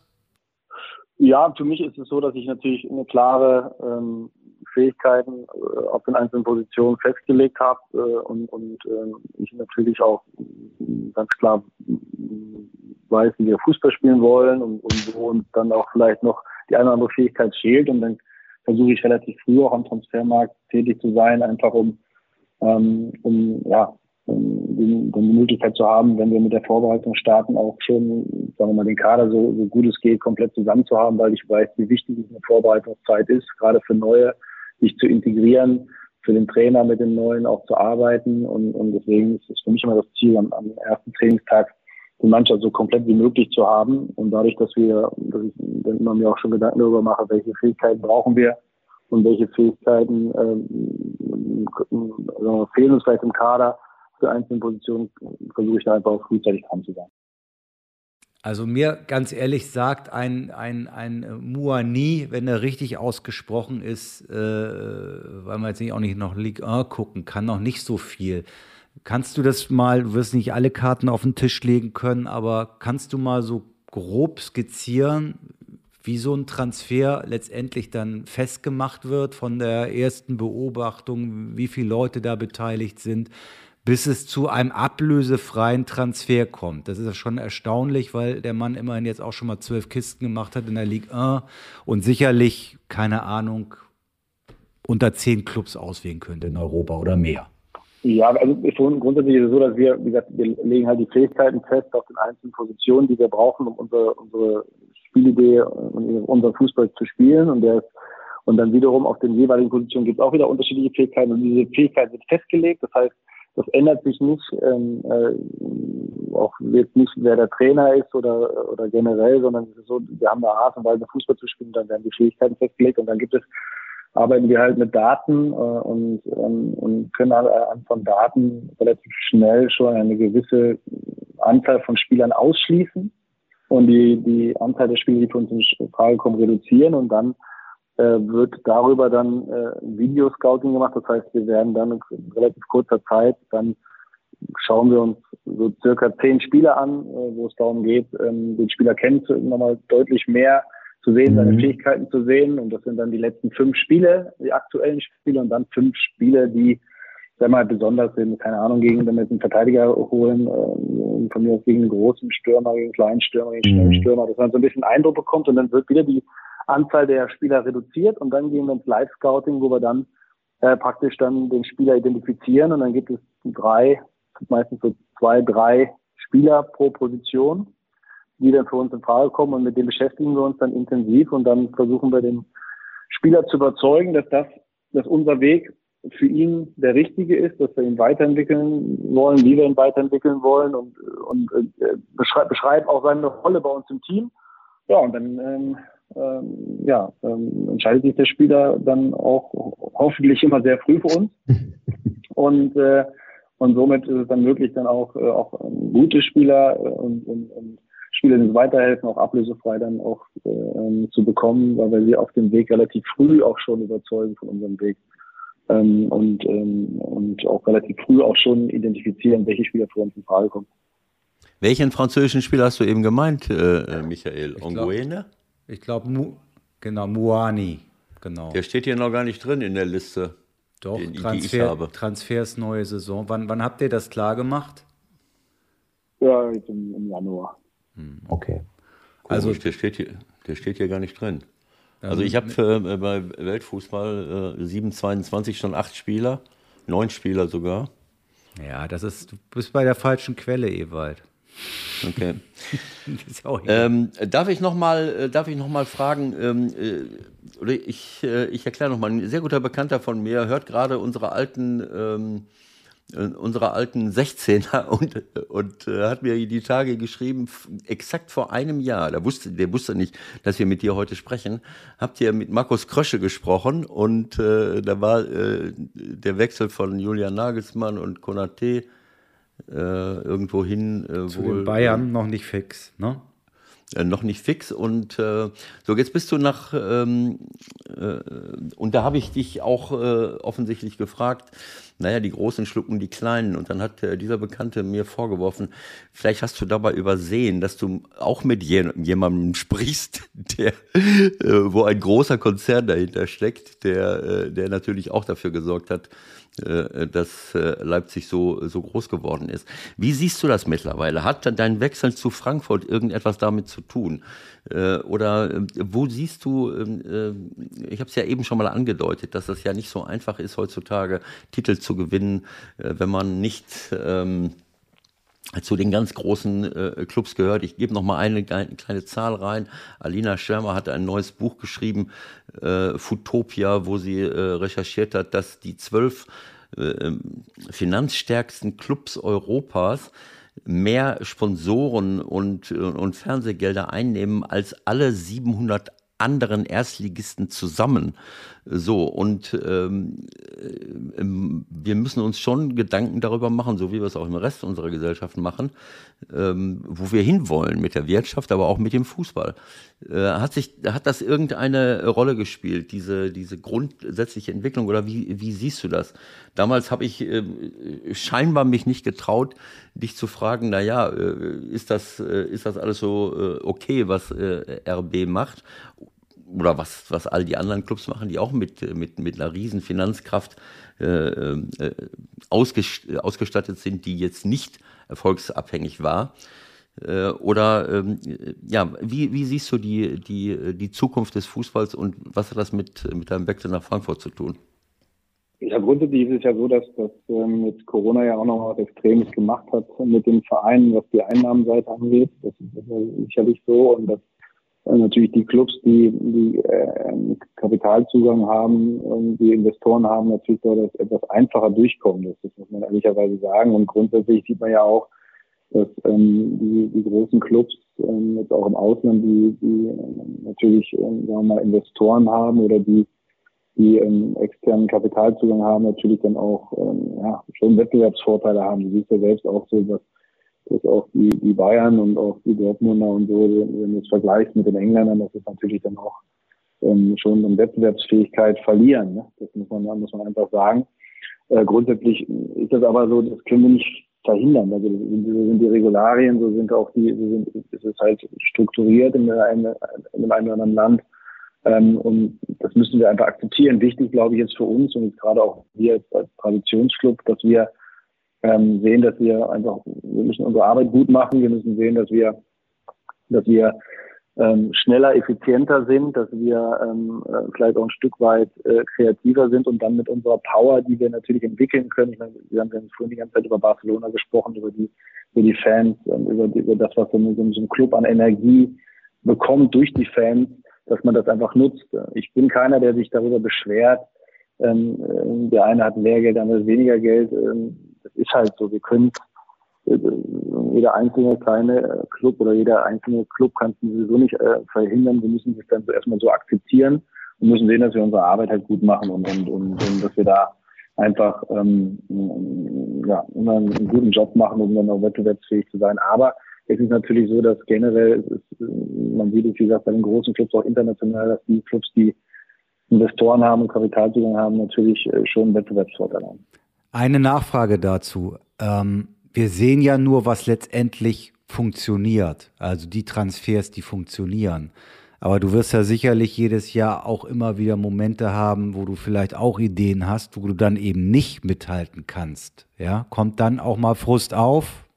Ja, für mich ist es so, dass ich natürlich eine klare ähm, Fähigkeiten äh, auf den einzelnen Positionen festgelegt habe äh, und, und äh, ich natürlich auch ganz klar weiß, wie wir Fußball spielen wollen und, und wo uns dann auch vielleicht noch die eine oder andere Fähigkeit schält und dann versuche ich relativ früh auch am Transfermarkt tätig zu sein, einfach um, ähm, um ja, um die, die Möglichkeit zu haben, wenn wir mit der Vorbereitung starten, auch schon, sagen wir mal, den Kader so, so gut es geht komplett zusammen zu haben, weil ich weiß, wie wichtig eine Vorbereitungszeit ist, gerade für Neue, sich zu integrieren, für den Trainer mit den Neuen auch zu arbeiten. Und, und deswegen ist es für mich immer das Ziel, am, am ersten Trainingstag die Mannschaft so komplett wie möglich zu haben. Und dadurch, dass wir, dass ich dann immer mir auch schon Gedanken darüber mache, welche Fähigkeiten brauchen wir und welche Fähigkeiten ähm, also fehlen uns vielleicht im Kader für einzelne Positionen, versuche ich da einfach auch frühzeitig dran zu sein. Also mir ganz ehrlich sagt ein, ein, ein Muani, wenn er richtig ausgesprochen ist, äh, weil man jetzt nicht auch nicht noch Ligue 1 gucken kann, noch nicht so viel. Kannst du das mal, du wirst nicht alle Karten auf den Tisch legen können, aber kannst du mal so grob skizzieren, wie so ein Transfer letztendlich dann festgemacht wird von der ersten Beobachtung, wie viele Leute da beteiligt sind, bis es zu einem ablösefreien Transfer kommt. Das ist ja schon erstaunlich, weil der Mann immerhin jetzt auch schon mal zwölf Kisten gemacht hat in der Ligue 1 und sicherlich, keine Ahnung, unter zehn Clubs auswählen könnte in Europa oder mehr. Ja, also grundsätzlich ist es so, dass wir, wie gesagt, wir legen halt die Fähigkeiten fest auf den einzelnen Positionen, die wir brauchen, um unsere, unsere Spielidee und unseren Fußball zu spielen. Und der und dann wiederum auf den jeweiligen Positionen gibt es auch wieder unterschiedliche Fähigkeiten. Und diese Fähigkeiten sind festgelegt. Das heißt, das ändert sich nicht, ähm, äh, auch jetzt nicht, wer der Trainer ist oder, oder generell, sondern es ist so, wir haben eine Art und Weise, Fußball zu spielen, dann werden die Fähigkeiten festgelegt und dann gibt es arbeiten wir halt mit Daten äh, und, und, und können an von Daten relativ schnell schon eine gewisse Anzahl von Spielern ausschließen und die, die Anzahl der Spieler, die für uns in Frage kommen, reduzieren und dann äh, wird darüber dann äh, Videoscouting gemacht. Das heißt, wir werden dann in relativ kurzer Zeit dann schauen wir uns so circa zehn Spieler an, äh, wo es darum geht, ähm, den Spieler kennenzulernen, nochmal deutlich mehr zu sehen, seine mhm. Fähigkeiten zu sehen. Und das sind dann die letzten fünf Spiele, die aktuellen Spiele und dann fünf Spiele, die sag mal, besonders sind, keine Ahnung, gegen, wenn wir jetzt einen Verteidiger holen, äh, von mir aus gegen einen großen Stürmer, gegen einen kleinen Stürmer, gegen einen schnellen mhm. Stürmer, dass man so ein bisschen Eindruck bekommt und dann wird wieder die Anzahl der Spieler reduziert und dann gehen wir ins Live-Scouting, wo wir dann äh, praktisch dann den Spieler identifizieren und dann gibt es drei, meistens so zwei, drei Spieler pro Position, die dann für uns in Frage kommen und mit denen beschäftigen wir uns dann intensiv und dann versuchen wir den Spieler zu überzeugen, dass das, dass unser Weg für ihn der richtige ist, dass wir ihn weiterentwickeln wollen, wie wir ihn weiterentwickeln wollen und, und äh, beschreib, beschreibt auch seine Rolle bei uns im Team. Ja, und dann ähm, ähm, ja, ähm, entscheidet sich der Spieler dann auch hoffentlich immer sehr früh für uns. Und, äh, und somit ist es dann möglich, dann auch, äh, auch gute Spieler äh, und, und, und Spieler, die uns weiterhelfen, auch ablösefrei dann auch äh, zu bekommen, weil wir sie auf dem Weg relativ früh auch schon überzeugen von unserem Weg. Ähm, und, ähm, und auch relativ früh auch schon identifizieren, welche Spieler für uns in Frage kommen. Welchen französischen Spieler hast du eben gemeint, äh, Michael? Onguene? Ich glaube, Mu genau, Muani. Genau. Der steht hier noch gar nicht drin in der Liste. Doch, den, Transfer, Transfers neue Saison. Wann, wann habt ihr das klar gemacht? Ja, jetzt im, im Januar. Hm, okay. Also, der steht, hier, der steht hier gar nicht drin. Also ich habe äh, bei Weltfußball äh, 722 schon acht Spieler, neun Spieler sogar. Ja, das ist, du bist bei der falschen Quelle, Ewald. Okay. ähm, darf ich nochmal äh, darf ich noch mal fragen, ähm, äh, oder ich, äh, ich erkläre nochmal, ein sehr guter Bekannter von mir hört gerade unsere alten ähm, äh, unserer alten 16er und, und äh, hat mir die Tage geschrieben, exakt vor einem Jahr, der wusste, der wusste nicht, dass wir mit dir heute sprechen, habt ihr mit Markus Krösche gesprochen und äh, da war äh, der Wechsel von Julian Nagelsmann und Konate äh, irgendwo hin. Äh, Zu wohl, den Bayern noch nicht fix, ne? Äh, noch nicht fix. Und äh, so, jetzt bist du nach, ähm, äh, und da habe ich dich auch äh, offensichtlich gefragt, naja, die Großen schlucken die Kleinen. Und dann hat äh, dieser Bekannte mir vorgeworfen, vielleicht hast du dabei übersehen, dass du auch mit je jemandem sprichst, der, äh, wo ein großer Konzern dahinter steckt, der, äh, der natürlich auch dafür gesorgt hat, dass äh, Leipzig so, so groß geworden ist. Wie siehst du das mittlerweile? Hat dein Wechsel zu Frankfurt irgendetwas damit zu tun? Äh, oder wo siehst du, ähm, ich habe es ja eben schon mal angedeutet, dass es ja nicht so einfach ist, heutzutage Titel zu gewinnen, wenn man nicht ähm, zu den ganz großen äh, Clubs gehört. Ich gebe noch mal eine kleine Zahl rein. Alina Schirmer hat ein neues Buch geschrieben, äh, Futopia, wo sie äh, recherchiert hat, dass die zwölf äh, ähm, finanzstärksten Clubs Europas mehr Sponsoren und, äh, und Fernsehgelder einnehmen als alle 700 anderen Erstligisten zusammen. So, und ähm, äh, wir müssen uns schon Gedanken darüber machen, so wie wir es auch im Rest unserer Gesellschaft machen, ähm, wo wir hinwollen mit der Wirtschaft, aber auch mit dem Fußball. Äh, hat, sich, hat das irgendeine Rolle gespielt, diese, diese grundsätzliche Entwicklung, oder wie, wie siehst du das? Damals habe ich äh, scheinbar mich nicht getraut, dich zu fragen, na ja, äh, ist das, äh, ist das alles so äh, okay, was RB macht? Oder was, was all die anderen Clubs machen, die auch mit, mit, mit einer riesen Finanzkraft äh, äh, ausgestattet sind, die jetzt nicht erfolgsabhängig war. Äh, oder ähm, ja, wie, wie siehst du die, die, die Zukunft des Fußballs und was hat das mit, mit deinem Wechsel nach Frankfurt zu tun? Ja, grundsätzlich ist es ja so, dass das ähm, mit Corona ja auch noch was Extremes gemacht hat mit den Vereinen, was die Einnahmenseite angeht. Das ist sicherlich so und das natürlich die Clubs, die, die äh, Kapitalzugang haben, die Investoren haben, natürlich dort das etwas einfacher durchkommen. Das muss man ehrlicherweise sagen. Und grundsätzlich sieht man ja auch, dass ähm, die, die großen Clubs ähm, jetzt auch im Ausland, die, die ähm, natürlich ähm, sagen wir mal Investoren haben oder die die ähm, externen Kapitalzugang haben, natürlich dann auch ähm, ja, schon Wettbewerbsvorteile haben. Du siehst ja selbst auch so, dass dass auch die, die Bayern und auch die Dortmunder und so, wenn du es vergleichst mit den Engländern, das ist natürlich dann auch ähm, schon eine Wettbewerbsfähigkeit verlieren. Ne? Das muss man, muss man einfach sagen. Äh, grundsätzlich ist das aber so, das können wir nicht verhindern. Also so sind die Regularien, so sind auch die, so sind, ist es halt strukturiert in, eine, in dem einen oder anderen Land. Ähm, und das müssen wir einfach akzeptieren. Wichtig, glaube ich, jetzt für uns und gerade auch wir als Traditionsclub, dass wir ähm, sehen, dass wir einfach, wir müssen unsere Arbeit gut machen. Wir müssen sehen, dass wir, dass wir ähm, schneller, effizienter sind, dass wir ähm, äh, vielleicht auch ein Stück weit äh, kreativer sind und dann mit unserer Power, die wir natürlich entwickeln können. Ich meine, wir haben ja vorhin die ganze Zeit über Barcelona gesprochen, über die, über die Fans, und über, über das, was so, so, so ein Club an Energie bekommt durch die Fans, dass man das einfach nutzt. Ich bin keiner, der sich darüber beschwert. Ähm, äh, der eine hat mehr Geld, der andere weniger Geld. Ähm, das ist halt so. Wir können äh, jeder einzelne kleine äh, Club oder jeder einzelne Club kann es sowieso nicht äh, verhindern. Wir müssen es dann so erstmal so akzeptieren und müssen sehen, dass wir unsere Arbeit halt gut machen und, und, und, und dass wir da einfach ähm, ja, immer einen guten Job machen, um dann auch wettbewerbsfähig zu sein. Aber es ist natürlich so, dass generell, ist, man sieht es, wie gesagt, bei den großen Clubs auch international, dass die Clubs, die Investoren haben und Kapitalzugang haben, natürlich schon Wettbewerbsvorteile haben. Eine Nachfrage dazu. Ähm, wir sehen ja nur, was letztendlich funktioniert, also die Transfers, die funktionieren. Aber du wirst ja sicherlich jedes Jahr auch immer wieder Momente haben, wo du vielleicht auch Ideen hast, wo du dann eben nicht mithalten kannst. Ja, kommt dann auch mal Frust auf?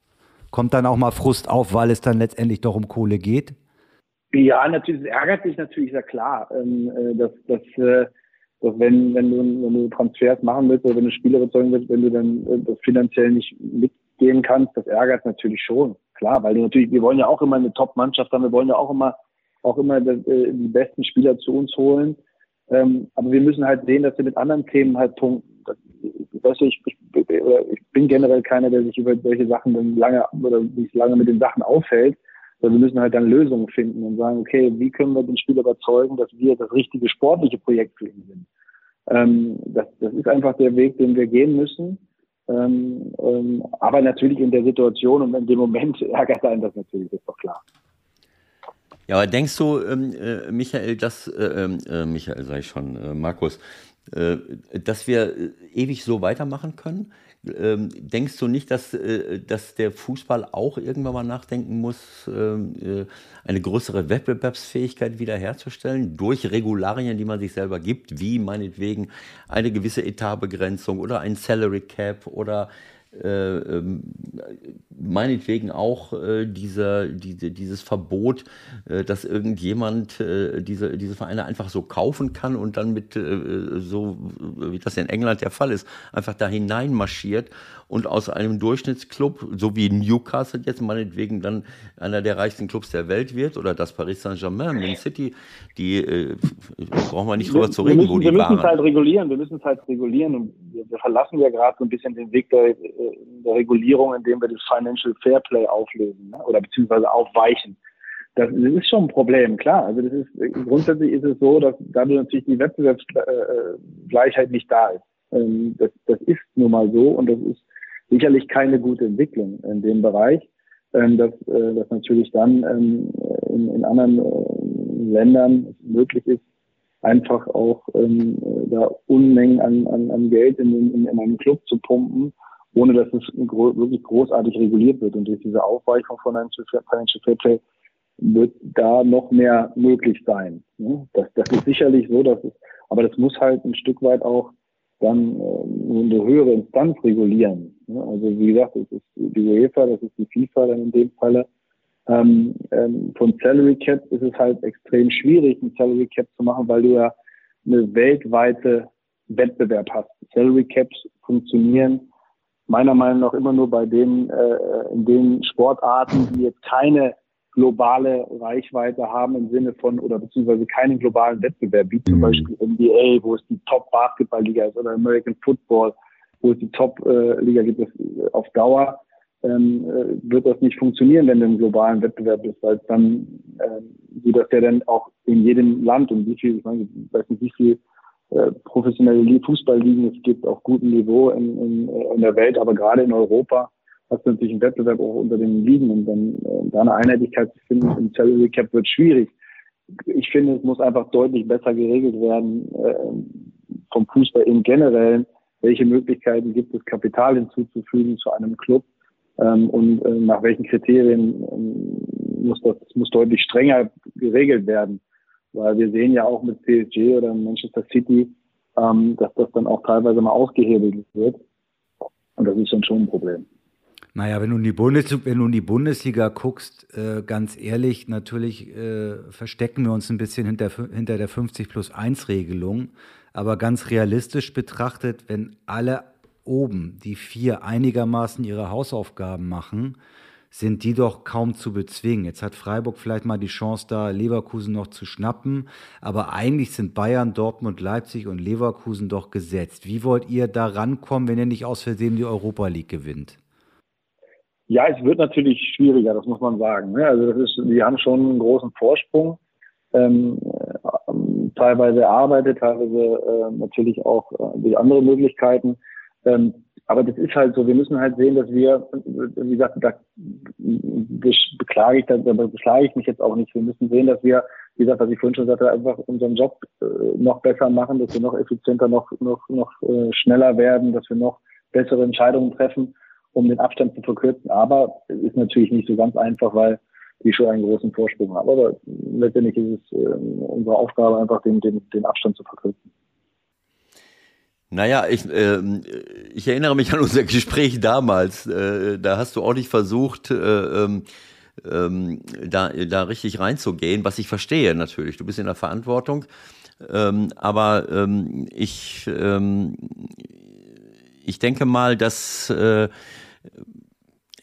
Kommt dann auch mal Frust auf, weil es dann letztendlich doch um Kohle geht? Ja, natürlich, es ärgert dich natürlich, sehr klar, ähm, äh, dass, dass, äh, dass wenn, wenn, du, wenn du Transfers machen willst oder wenn du Spieler überzeugen willst, wenn du dann äh, das finanziell nicht mit gehen kannst, das ärgert natürlich schon. Klar, weil du natürlich, wir wollen ja auch immer eine Top-Mannschaft haben, wir wollen ja auch immer, auch immer die, die besten Spieler zu uns holen. Ähm, aber wir müssen halt sehen, dass wir mit anderen Themen halt punkten. Weißt du, ich, ich bin generell keiner, der sich über solche Sachen dann lange oder sich lange mit den Sachen aufhält. Wir müssen halt dann Lösungen finden und sagen, okay, wie können wir den Spieler überzeugen, dass wir das richtige sportliche Projekt für ihn sind. Ähm, das, das ist einfach der Weg, den wir gehen müssen. Ähm, ähm, aber natürlich in der Situation und in dem Moment ärgert einen das natürlich, ist doch klar. Ja, aber denkst du, ähm, äh, Michael, dass, äh, ähm, äh, Michael sage ich schon, äh, Markus, äh, dass wir äh, ewig so weitermachen können? Ähm, denkst du nicht, dass, äh, dass der Fußball auch irgendwann mal nachdenken muss, ähm, äh, eine größere Wettbewerbsfähigkeit wiederherzustellen durch Regularien, die man sich selber gibt, wie meinetwegen eine gewisse Etatbegrenzung oder ein Salary Cap oder äh, ähm, meinetwegen auch äh, dieser, diese, dieses Verbot, äh, dass irgendjemand äh, diese, diese Vereine einfach so kaufen kann und dann mit, äh, so wie das in England der Fall ist, einfach da hineinmarschiert und aus einem Durchschnittsclub, so wie Newcastle jetzt meinetwegen dann einer der reichsten Clubs der Welt wird oder das Paris Saint-Germain, Man City, die äh, brauchen wir nicht drüber zu reden, müssen, wo die Wir müssen es halt regulieren, wir müssen es halt regulieren und wir, verlassen ja gerade so ein bisschen den Weg der, der Regulierung, indem wir das Financial Fairplay auflösen ne? oder beziehungsweise aufweichen. Das, das, ist schon ein Problem, klar. Also das ist grundsätzlich ist es so, dass dadurch natürlich die Wettbewerbsgleichheit nicht da ist. Ähm, das, das ist nun mal so und das ist sicherlich keine gute Entwicklung in dem Bereich, ähm, dass, äh, dass natürlich dann ähm, in, in anderen äh, Ländern möglich ist, einfach auch ähm, da Unmengen an, an, an Geld in, in, in einen Club zu pumpen, ohne dass es gro wirklich großartig reguliert wird. Und durch diese Aufweichung von Financial Fairplay wird da noch mehr möglich sein. Ne? Das, das ist sicherlich so, dass es, aber das muss halt ein Stück weit auch dann äh, eine höhere Instanz regulieren. Ne? Also wie gesagt, das ist die UEFA, das ist die FIFA dann in dem Falle. Ähm, ähm, von Salary Cap ist es halt extrem schwierig, ein Salary Cap zu machen, weil du ja eine weltweite Wettbewerb hast. Salary Caps funktionieren meiner Meinung nach immer nur bei den, äh, in den Sportarten, die jetzt keine globale Reichweite haben im Sinne von oder beziehungsweise keinen globalen Wettbewerb, wie zum mhm. Beispiel NBA, wo es die Top-Basketball-Liga ist oder American Football, wo es die Top-Liga gibt, das auf Dauer ähm, äh, wird das nicht funktionieren, wenn du im globalen Wettbewerb bist, weil dann ähm, du das ja dann auch in jedem Land und wie viel, ich meine, ich weiß nicht, wie viel äh, professionelle Fußballligen es gibt auf gutem Niveau in, in, in der Welt, aber gerade in Europa hast du natürlich einen Wettbewerb auch unter den Ligen und dann äh, da eine Einheitlichkeit zu finden im Salary Cap wird schwierig. Ich finde, es muss einfach deutlich besser geregelt werden äh, vom Fußball im Generellen. Welche Möglichkeiten gibt es, Kapital hinzuzufügen zu einem Club ähm, und äh, nach welchen Kriterien ähm, muss das, muss deutlich strenger geregelt werden, weil wir sehen ja auch mit PSG oder Manchester City, ähm, dass das dann auch teilweise mal ausgehebelt wird und das ist dann schon ein Problem. Naja, wenn du in die, Bundes wenn du in die Bundesliga guckst, äh, ganz ehrlich, natürlich äh, verstecken wir uns ein bisschen hinter, hinter der 50 plus 1 Regelung. Aber ganz realistisch betrachtet, wenn alle oben, die vier, einigermaßen ihre Hausaufgaben machen, sind die doch kaum zu bezwingen. Jetzt hat Freiburg vielleicht mal die Chance, da Leverkusen noch zu schnappen, aber eigentlich sind Bayern, Dortmund, Leipzig und Leverkusen doch gesetzt. Wie wollt ihr da rankommen, wenn ihr nicht aus Versehen die Europa League gewinnt? Ja, es wird natürlich schwieriger, das muss man sagen. Ne? Also das ist, die haben schon einen großen Vorsprung, ähm, äh, teilweise erarbeitet, teilweise äh, natürlich auch äh, durch andere Möglichkeiten. Ähm, aber das ist halt so, wir müssen halt sehen, dass wir, wie gesagt, da beklage ich, da beklage ich mich jetzt auch nicht. Wir müssen sehen, dass wir, wie gesagt, was ich vorhin schon sagte, einfach unseren Job äh, noch besser machen, dass wir noch effizienter, noch, noch, noch äh, schneller werden, dass wir noch bessere Entscheidungen treffen um den Abstand zu verkürzen. Aber es ist natürlich nicht so ganz einfach, weil die schon einen großen Vorsprung haben. Aber letztendlich ist es äh, unsere Aufgabe, einfach den, den, den Abstand zu verkürzen. Naja, ich, äh, ich erinnere mich an unser Gespräch damals. Äh, da hast du auch nicht versucht, äh, ähm, ähm, da, da richtig reinzugehen, was ich verstehe natürlich. Du bist in der Verantwortung. Ähm, aber ähm, ich, ähm, ich denke mal, dass äh,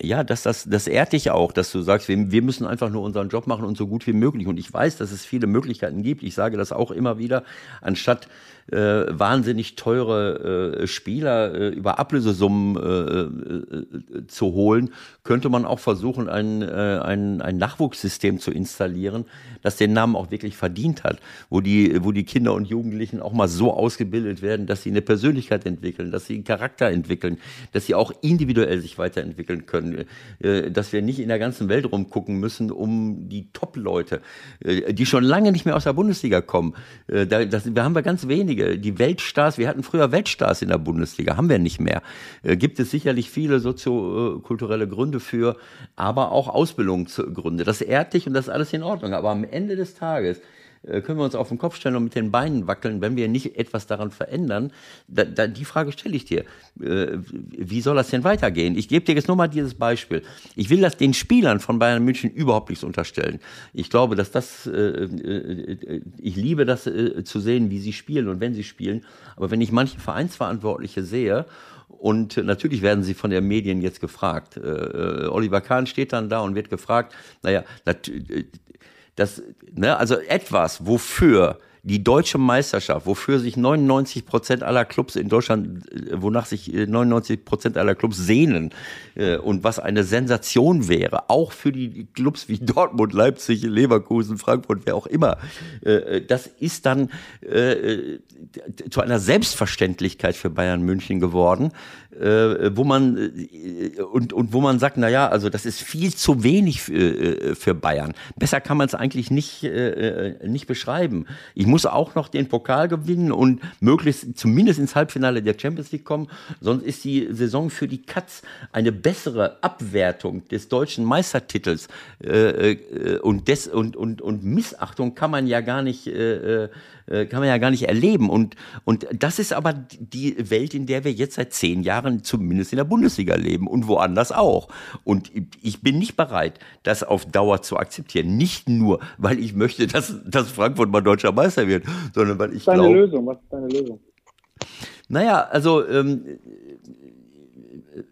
ja, dass das, das ehrt dich auch, dass du sagst, wir, wir müssen einfach nur unseren Job machen und so gut wie möglich. Und ich weiß, dass es viele Möglichkeiten gibt. Ich sage das auch immer wieder, anstatt äh, wahnsinnig teure äh, Spieler äh, über Ablösesummen äh, äh, zu holen, könnte man auch versuchen, ein, äh, ein, ein Nachwuchssystem zu installieren, das den Namen auch wirklich verdient hat, wo die, wo die Kinder und Jugendlichen auch mal so ausgebildet werden, dass sie eine Persönlichkeit entwickeln, dass sie einen Charakter entwickeln, dass sie auch individuell sich weiterentwickeln können, äh, dass wir nicht in der ganzen Welt rumgucken müssen, um die Top-Leute, äh, die schon lange nicht mehr aus der Bundesliga kommen. Äh, da, das, wir haben wir ganz wenige. Die Weltstars, wir hatten früher Weltstars in der Bundesliga, haben wir nicht mehr. Äh, gibt es sicherlich viele soziokulturelle Gründe für, aber auch Ausbildungsgründe. Das ehrt dich und das ist alles in Ordnung. Aber am Ende des Tages können wir uns auf den Kopf stellen und mit den Beinen wackeln, wenn wir nicht etwas daran verändern? Da, da, die Frage stelle ich dir. Äh, wie soll das denn weitergehen? Ich gebe dir jetzt nur mal dieses Beispiel. Ich will das den Spielern von Bayern München überhaupt nichts unterstellen. Ich glaube, dass das, äh, äh, ich liebe das äh, zu sehen, wie sie spielen und wenn sie spielen. Aber wenn ich manche Vereinsverantwortliche sehe, und natürlich werden sie von den Medien jetzt gefragt. Äh, Oliver Kahn steht dann da und wird gefragt, naja, das, ne, also etwas, wofür die deutsche Meisterschaft, wofür sich 99 Prozent aller Clubs in Deutschland, äh, wonach sich 99 äh, Prozent aller Clubs sehnen äh, und was eine Sensation wäre, auch für die Clubs wie Dortmund, Leipzig, Leverkusen, Frankfurt, wer auch immer, das ist dann zu einer Selbstverständlichkeit für Bayern München geworden, wo man und, und wo man sagt, na ja, also das ist viel zu wenig für, für Bayern. Besser kann man es eigentlich nicht, nicht beschreiben. Ich muss auch noch den Pokal gewinnen und möglichst zumindest ins Halbfinale der Champions League kommen. Sonst ist die Saison für die Katz eine bessere Abwertung des deutschen Meistertitels äh, äh, und, des, und, und, und Missachtung kann man ja gar nicht äh, kann man ja gar nicht erleben. Und, und das ist aber die Welt, in der wir jetzt seit zehn Jahren zumindest in der Bundesliga leben und woanders auch. Und ich bin nicht bereit, das auf Dauer zu akzeptieren. Nicht nur, weil ich möchte, dass, dass Frankfurt mal deutscher Meister wird, sondern weil ich glaube... Lösung? Was ist deine Lösung? Naja, also ähm,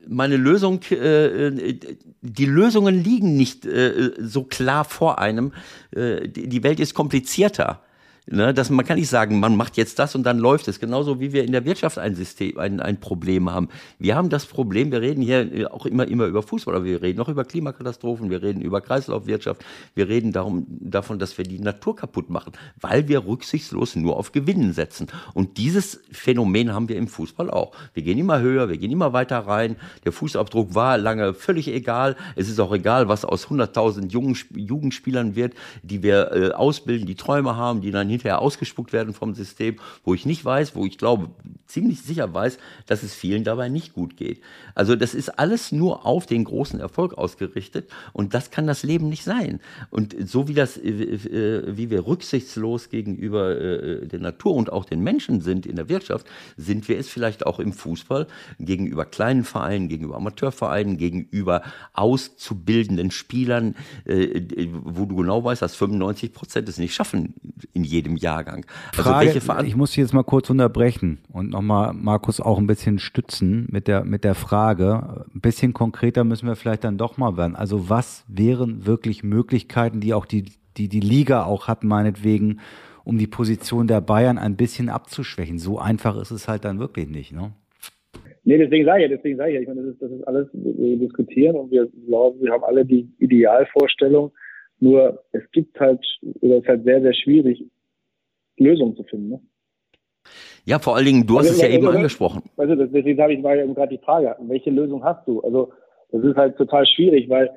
meine Lösung, äh, die Lösungen liegen nicht äh, so klar vor einem. Äh, die Welt ist komplizierter. Ne, dass man kann nicht sagen, man macht jetzt das und dann läuft es. Genauso wie wir in der Wirtschaft ein System, ein, ein Problem haben. Wir haben das Problem, wir reden hier auch immer, immer über Fußball, aber wir reden auch über Klimakatastrophen, wir reden über Kreislaufwirtschaft, wir reden darum, davon, dass wir die Natur kaputt machen, weil wir rücksichtslos nur auf Gewinnen setzen. Und dieses Phänomen haben wir im Fußball auch. Wir gehen immer höher, wir gehen immer weiter rein. Der Fußabdruck war lange völlig egal. Es ist auch egal, was aus 100.000 Jugendspielern wird, die wir äh, ausbilden, die Träume haben, die dann hinterher ausgespuckt werden vom System, wo ich nicht weiß, wo ich glaube, ziemlich sicher weiß, dass es vielen dabei nicht gut geht. Also das ist alles nur auf den großen Erfolg ausgerichtet und das kann das Leben nicht sein. Und so wie das, äh, äh, wie wir rücksichtslos gegenüber äh, der Natur und auch den Menschen sind in der Wirtschaft, sind wir es vielleicht auch im Fußball gegenüber kleinen Vereinen, gegenüber Amateurvereinen, gegenüber auszubildenden Spielern, wo du genau weißt, dass 95 Prozent es nicht schaffen in jedem Jahrgang. Also Frage, welche ich muss jetzt mal kurz unterbrechen und nochmal Markus auch ein bisschen stützen mit der, mit der Frage. Ein bisschen konkreter müssen wir vielleicht dann doch mal werden. Also was wären wirklich Möglichkeiten, die auch die, die, die Liga auch hat, meinetwegen, um die Position der Bayern ein bisschen abzuschwächen? So einfach ist es halt dann wirklich nicht, ne? Nee, deswegen sage ich ja, deswegen sage ich ja, ich meine, das ist, das ist alles, wir diskutieren und wir glauben, wir haben alle die Idealvorstellung. Nur es gibt halt, oder es ist halt sehr, sehr schwierig, Lösungen zu finden. Ne? Ja, vor allen Dingen, du hast also, es ja eben angesprochen. Also deswegen habe ich mal gerade die Frage, welche Lösung hast du? Also das ist halt total schwierig, weil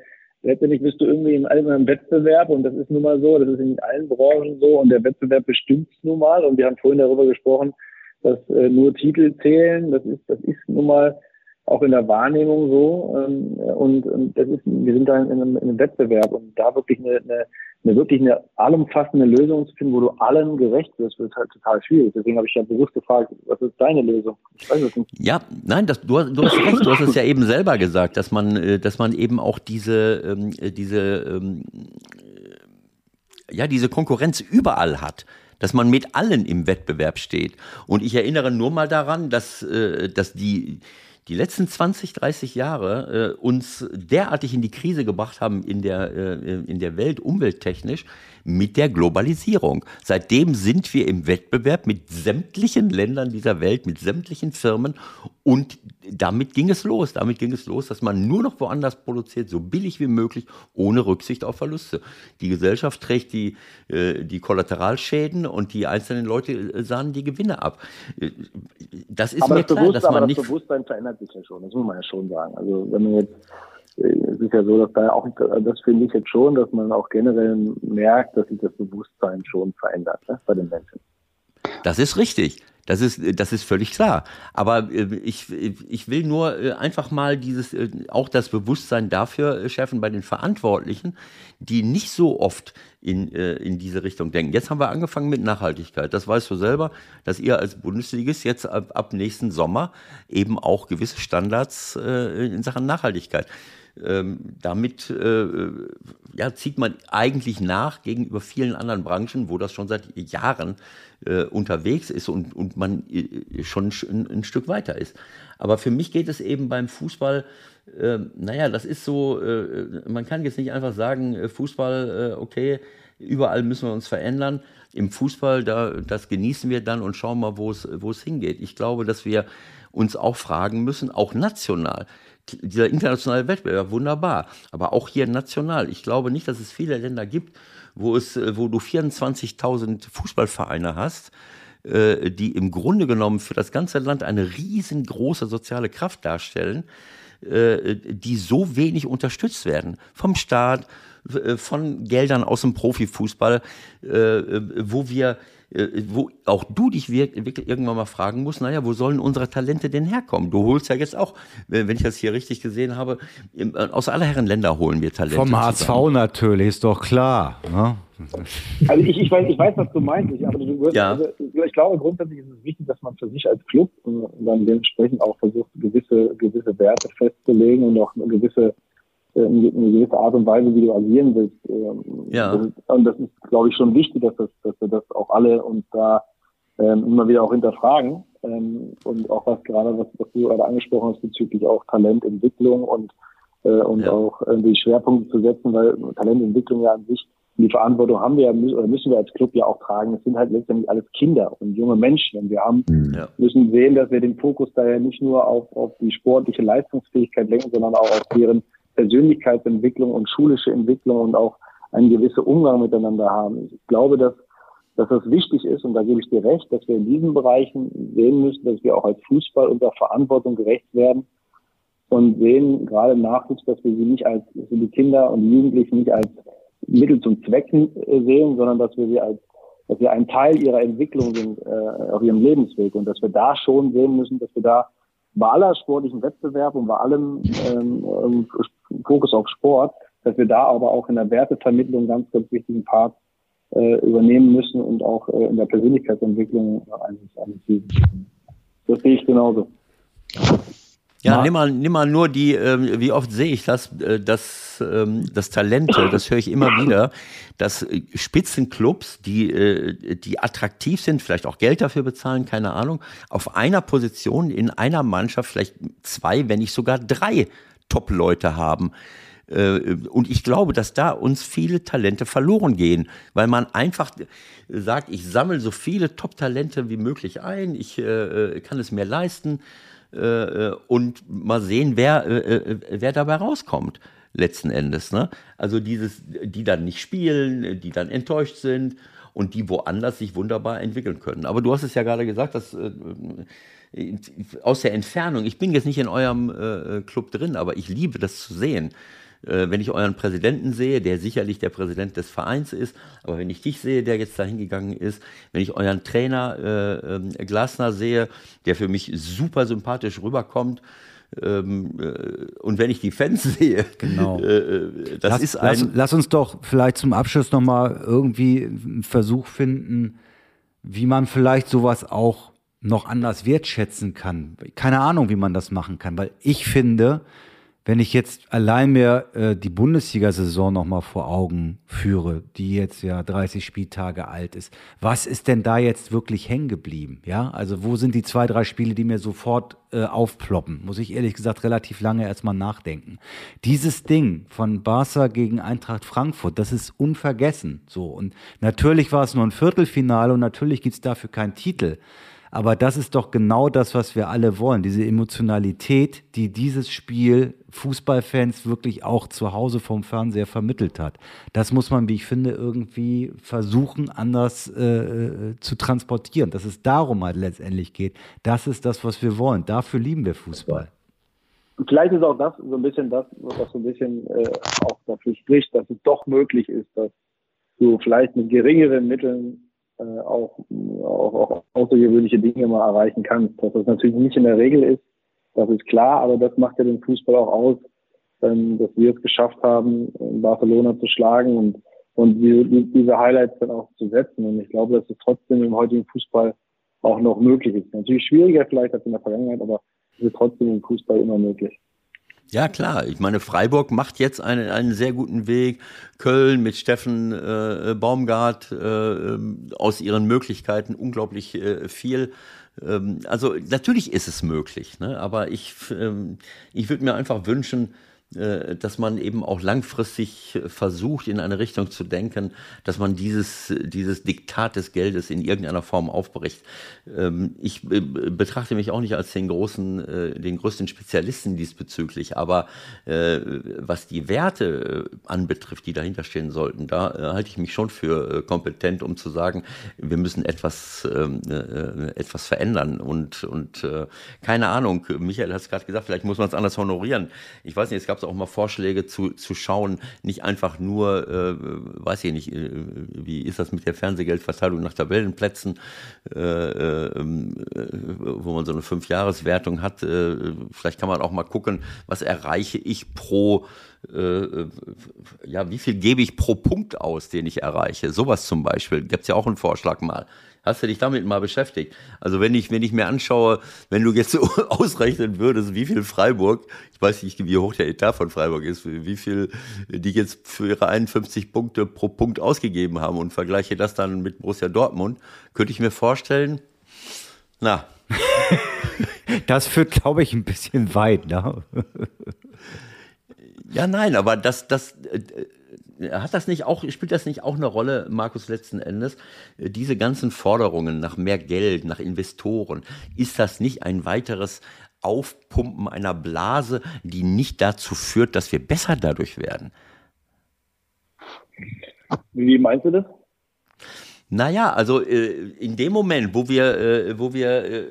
letztendlich bist du irgendwie in einem Wettbewerb und das ist nun mal so, das ist in allen Branchen so und der Wettbewerb bestimmt es nun mal und wir haben vorhin darüber gesprochen, dass äh, nur Titel zählen, das ist, das ist nun mal auch in der Wahrnehmung so. Ähm, und, und das ist, wir sind da in einem, in einem Wettbewerb und da wirklich eine, eine, eine wirklich eine allumfassende Lösung zu finden, wo du allen gerecht wirst, wird halt total schwierig. Deswegen habe ich ja bewusst gefragt, was ist deine Lösung? Ich weiß es nicht. Ja, nein, das, du, du hast recht, du hast es ja eben selber gesagt, dass man, äh, dass man eben auch diese, ähm, äh, diese, ähm, ja, diese Konkurrenz überall hat dass man mit allen im Wettbewerb steht. Und ich erinnere nur mal daran, dass, äh, dass die, die letzten 20, 30 Jahre äh, uns derartig in die Krise gebracht haben in der, äh, in der Welt umwelttechnisch, mit der Globalisierung. Seitdem sind wir im Wettbewerb mit sämtlichen Ländern dieser Welt, mit sämtlichen Firmen und damit ging es los. Damit ging es los, dass man nur noch woanders produziert, so billig wie möglich, ohne Rücksicht auf Verluste. Die Gesellschaft trägt die, äh, die Kollateralschäden und die einzelnen Leute äh, sahen die Gewinne ab. Äh, das ist aber mir das klar, dass man aber nicht. Das Bewusstsein verändert sich ja schon, das muss man ja schon sagen. Also wenn man jetzt es ist ja so, dass da auch, das finde ich jetzt schon, dass man auch generell merkt, dass sich das Bewusstsein schon verändert ne, bei den Menschen. Das ist richtig. Das ist, das ist völlig klar. Aber äh, ich, ich will nur äh, einfach mal dieses, äh, auch das Bewusstsein dafür schärfen bei den Verantwortlichen, die nicht so oft in, in diese Richtung denken. Jetzt haben wir angefangen mit Nachhaltigkeit. Das weißt du selber, dass ihr als Bundesligist jetzt ab, ab nächsten Sommer eben auch gewisse Standards in Sachen Nachhaltigkeit ähm, damit äh, ja, zieht man eigentlich nach gegenüber vielen anderen Branchen, wo das schon seit Jahren äh, unterwegs ist und, und man äh, schon ein, ein, Stück weiter ist. Aber für mich geht es eben beim Fußball, äh, naja, das ist so, äh, man kann jetzt nicht einfach sagen, äh, Fußball, okay, überall müssen wir uns verändern. Im Fußball, da, das genießen wir dann und schauen mal, wo es, wo es hingeht. Ich glaube, dass wir uns auch fragen müssen, auch national, dieser internationale Wettbewerb, wunderbar. Aber auch hier national. Ich glaube nicht, dass es viele Länder gibt, wo, es, äh, wo du 24.000 Fußballvereine hast, äh, die im Grunde genommen für das ganze Land eine riesengroße soziale Kraft darstellen, äh, die so wenig unterstützt werden. Vom Staat, von Geldern aus dem Profifußball, wo wir wo auch du dich wirklich irgendwann mal fragen musst, naja, wo sollen unsere Talente denn herkommen? Du holst ja jetzt auch, wenn ich das hier richtig gesehen habe, äh, aus aller Herren Länder holen wir Talente. Vom HSV natürlich, ist doch klar. Ne? Also ich, ich, weiß, ich weiß, was du meinst, aber du wirst, ja. also, ich glaube grundsätzlich ist es wichtig, dass man für sich als Club und dann dementsprechend auch versucht, gewisse, gewisse Werte festzulegen und auch eine gewisse äh, eine gewisse Art und Weise, wie du agieren willst. Ähm, ja. Und das ist, glaube ich, schon wichtig, dass, das, dass wir das auch alle uns da ähm, immer wieder auch hinterfragen. Ähm, und auch was gerade, was, was du gerade angesprochen hast, bezüglich auch Talententwicklung und, äh, und ja. auch äh, die Schwerpunkte zu setzen, weil Talententwicklung ja an sich, die Verantwortung haben wir ja, oder müssen wir als Club ja auch tragen. Es sind halt letztendlich alles Kinder und junge Menschen. Und wir haben, ja. müssen sehen, dass wir den Fokus da ja nicht nur auf, auf die sportliche Leistungsfähigkeit lenken, sondern auch auf deren Persönlichkeitsentwicklung und schulische Entwicklung und auch einen gewissen Umgang miteinander haben. Ich glaube, dass, dass das wichtig ist, und da gebe ich dir recht, dass wir in diesen Bereichen sehen müssen, dass wir auch als Fußball unserer Verantwortung gerecht werden und sehen gerade im Nachwuchs, dass wir sie nicht als, für die Kinder und Jugendlichen nicht als Mittel zum Zwecken äh, sehen, sondern dass wir sie als dass wir ein Teil ihrer Entwicklung sind äh, auf ihrem Lebensweg und dass wir da schon sehen müssen, dass wir da bei aller sportlichen Wettbewerb und bei allem ähm, Fokus auf Sport, dass wir da aber auch in der Wertevermittlung ganz, ganz wichtigen Part äh, übernehmen müssen und auch äh, in der Persönlichkeitsentwicklung eines, eines Das sehe ich genauso. Ja, nimm mal, nimm mal nur die, äh, wie oft sehe ich das, äh, das, ähm, das Talente, das höre ich immer wieder, dass äh, Spitzenclubs, die, äh, die attraktiv sind, vielleicht auch Geld dafür bezahlen, keine Ahnung, auf einer Position in einer Mannschaft vielleicht zwei, wenn nicht sogar drei Top-Leute haben. Äh, und ich glaube, dass da uns viele Talente verloren gehen, weil man einfach sagt, ich sammle so viele Top-Talente wie möglich ein, ich äh, kann es mir leisten äh, äh, und mal sehen, wer, äh, äh, wer dabei rauskommt letzten Endes. Ne? Also dieses, die dann nicht spielen, die dann enttäuscht sind und die woanders sich wunderbar entwickeln können. Aber du hast es ja gerade gesagt, dass äh, aus der Entfernung, ich bin jetzt nicht in eurem äh, Club drin, aber ich liebe das zu sehen äh, wenn ich euren Präsidenten sehe, der sicherlich der Präsident des Vereins ist, aber wenn ich dich sehe, der jetzt dahin gegangen ist, wenn ich euren Trainer äh, äh, Glasner sehe, der für mich super sympathisch rüberkommt, ähm, äh, und wenn ich die Fans sehe, genau. Äh, äh, das lass, ist ein. Lass, lass, uns doch vielleicht zum Abschluss nochmal irgendwie einen Versuch finden, wie man vielleicht sowas auch noch anders wertschätzen kann. Keine Ahnung, wie man das machen kann, weil ich finde, wenn ich jetzt allein mir äh, die Bundesliga-Saison nochmal vor Augen führe, die jetzt ja 30 Spieltage alt ist, was ist denn da jetzt wirklich hängen geblieben? Ja, also wo sind die zwei, drei Spiele, die mir sofort äh, aufploppen? Muss ich ehrlich gesagt relativ lange erstmal nachdenken. Dieses Ding von Barca gegen Eintracht Frankfurt, das ist unvergessen. So und natürlich war es nur ein Viertelfinale und natürlich gibt's dafür keinen Titel. Aber das ist doch genau das, was wir alle wollen. Diese Emotionalität, die dieses Spiel Fußballfans wirklich auch zu Hause vom Fernseher vermittelt hat. Das muss man, wie ich finde, irgendwie versuchen, anders äh, äh, zu transportieren. Dass es darum halt letztendlich geht. Das ist das, was wir wollen. Dafür lieben wir Fußball. Vielleicht ist auch das so ein bisschen das, was so ein bisschen äh, auch dafür spricht, dass es doch möglich ist, dass du vielleicht mit geringeren Mitteln äh, auch, auch, auch außergewöhnliche Dinge mal erreichen kannst. Dass das natürlich nicht in der Regel ist, das ist klar, aber das macht ja den Fußball auch aus, ähm, dass wir es geschafft haben, in Barcelona zu schlagen und, und die, die, diese Highlights dann auch zu setzen. Und ich glaube, dass es trotzdem im heutigen Fußball auch noch möglich ist. Natürlich schwieriger vielleicht als in der Vergangenheit, aber es ist trotzdem im Fußball immer möglich. Ja, klar. Ich meine, Freiburg macht jetzt einen, einen sehr guten Weg. Köln mit Steffen äh, Baumgart äh, ähm, aus ihren Möglichkeiten unglaublich äh, viel. Ähm, also natürlich ist es möglich, ne? aber ich, ähm, ich würde mir einfach wünschen, dass man eben auch langfristig versucht, in eine Richtung zu denken, dass man dieses, dieses Diktat des Geldes in irgendeiner Form aufbricht. Ähm, ich äh, betrachte mich auch nicht als den großen, äh, den größten Spezialisten diesbezüglich, aber was die Werte anbetrifft, die dahinter stehen sollten, da halte ich mich schon für kompetent, um zu sagen, wir müssen etwas, ähm, etwas verändern und, und keine Ahnung, Michael hat es gerade gesagt, vielleicht muss man es anders honorieren. Ich weiß nicht, es gab auch mal Vorschläge zu, zu schauen, nicht einfach nur, äh, weiß ich nicht, äh, wie ist das mit der Fernsehgeldverteilung nach Tabellenplätzen, äh, ähm, äh, wo man so eine Fünfjahreswertung hat. Äh, vielleicht kann man auch mal gucken, was erreiche ich pro äh, ja, wie viel gebe ich pro Punkt aus, den ich erreiche? Sowas zum Beispiel. Gibt es ja auch einen Vorschlag mal. Hast du dich damit mal beschäftigt? Also wenn ich, wenn ich mir anschaue, wenn du jetzt so ausrechnen würdest, wie viel Freiburg, ich weiß nicht, wie hoch der Etat von Freiburg ist, wie viel die jetzt für ihre 51 Punkte pro Punkt ausgegeben haben und vergleiche das dann mit Borussia Dortmund, könnte ich mir vorstellen, na. das führt, glaube ich, ein bisschen weit, ne? ja, nein, aber das, das, äh, hat das nicht auch, spielt das nicht auch eine Rolle, Markus, letzten Endes? Diese ganzen Forderungen nach mehr Geld, nach Investoren, ist das nicht ein weiteres Aufpumpen einer Blase, die nicht dazu führt, dass wir besser dadurch werden? Wie meinst du das? Naja, also äh, in dem Moment, wo wir, äh, wo wir, äh,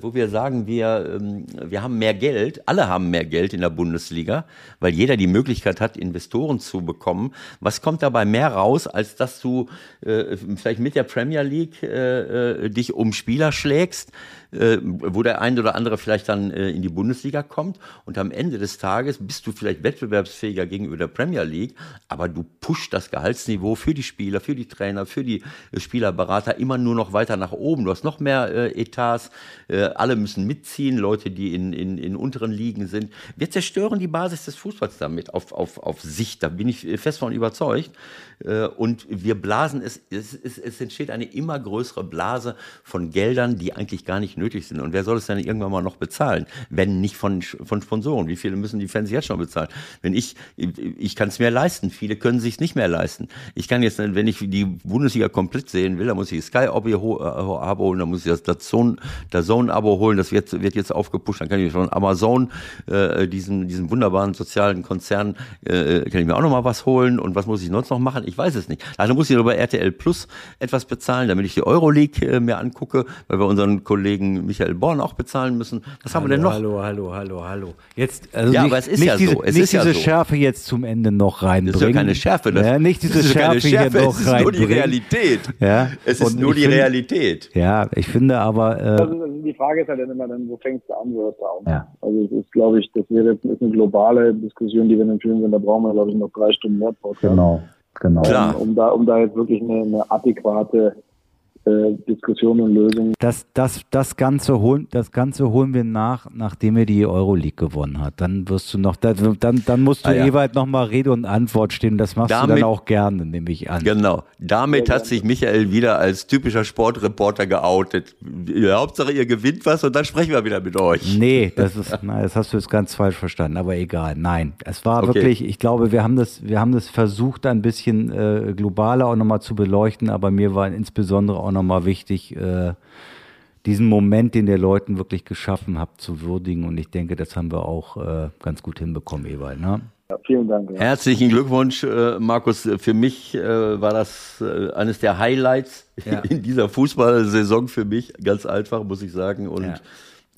wo wir sagen, wir, ähm, wir haben mehr Geld, alle haben mehr Geld in der Bundesliga, weil jeder die Möglichkeit hat, Investoren zu bekommen. Was kommt dabei mehr raus, als dass du äh, vielleicht mit der Premier League äh, äh, dich um Spieler schlägst? äh, wo der eine oder andere vielleicht dann äh, in die Bundesliga kommt und am Ende des Tages bist du vielleicht wettbewerbsfähiger gegenüber der Premier League, aber du pusht das Gehaltsniveau für die Spieler, für die Trainer, für die Spielerberater immer nur noch weiter nach oben. Du hast noch mehr äh, Etats, äh, alle müssen mitziehen, Leute, die in, in, in unteren Ligen sind. Wir zerstören die Basis des Fußballs damit auf, auf, auf Sicht, da bin ich fest von überzeugt. Äh, und wir blasen es, es, es, es entsteht eine immer größere Blase von Geldern, die eigentlich gar nicht nötig sind. Und wer soll es dann irgendwann mal noch bezahlen, wenn nicht von, von Sponsoren? Wie viele müssen die Fans jetzt schon bezahlen? Wenn ich, ich kann es mir leisten, viele können sich nicht mehr leisten. Ich kann jetzt, wenn ich die Bundesliga komplett sehen will, dann muss ich Sky-Abo äh, holen, dann muss ich das Zone-Abo holen, das wird, wird jetzt aufgepusht, dann kann ich von Amazon, äh, diesen, diesen wunderbaren sozialen Konzern, äh, kann ich mir auch noch mal was holen und was muss ich sonst noch machen? Ich weiß es nicht. Also muss ich über RTL Plus etwas bezahlen, damit ich die Euroleague äh, mir angucke, weil wir unseren Kollegen Michael Born auch bezahlen müssen. Was hallo, haben wir denn noch? Hallo, hallo, hallo, hallo. Jetzt, also ja, nicht, aber es ist ja diese, so. Es nicht ist ja diese so. Schärfe jetzt zum Ende noch reinbringen. Das ist ja keine Schärfe. Das, ja, nicht diese das ist Schärfe, keine Schärfe, hier noch es ist nur die reinbringen. Realität. Ja, Es ist und nur ich die finde- Realität. Ja, ich finde aber, äh, also die Frage ist halt dann immer dann, wo fängst du an, wo hörst du auf? Ja. Also es ist, glaube ich, das wäre jetzt ist eine globale Diskussion, die wir dann führen können. Da brauchen wir, glaube ich, noch drei Stunden mehr Podcast. genau, genau. Klar. Um, um da, um da jetzt wirklich eine, eine adäquate äh, Diskussion und Lösung Das, das, das, Ganze holen, das Ganze holen wir nach, nachdem er die Euroleague gewonnen hat. Dann wirst du noch, dann, dann, musst du Ah, ja. Ewald noch mal Rede und Antwort stehen. Das machst du Damit- dann auch gerne, nehme ich an. Genau. Damit hat sich Michael wieder als typischer Sportreporter geoutet. Hauptsache, ihr gewinnt was und dann sprechen wir wieder mit euch. Nee, das ist, nein, das hast du jetzt ganz falsch verstanden, aber egal. Nein, es war Okay. wirklich, ich glaube, wir haben das, wir haben das versucht, ein bisschen äh, globaler auch nochmal zu beleuchten, aber mir war insbesondere auch nochmal wichtig, äh, diesen Moment, den der Leuten wirklich geschaffen habt, zu würdigen. Und ich denke, das haben wir auch äh, ganz gut hinbekommen, Ewald. Ne? Ja, vielen Dank. Ja. Herzlichen Glückwunsch, äh, Markus. Für mich äh, war das äh, eines der Highlights Ja. in dieser Fußballsaison für mich. Ganz einfach, muss ich sagen. Und Ja.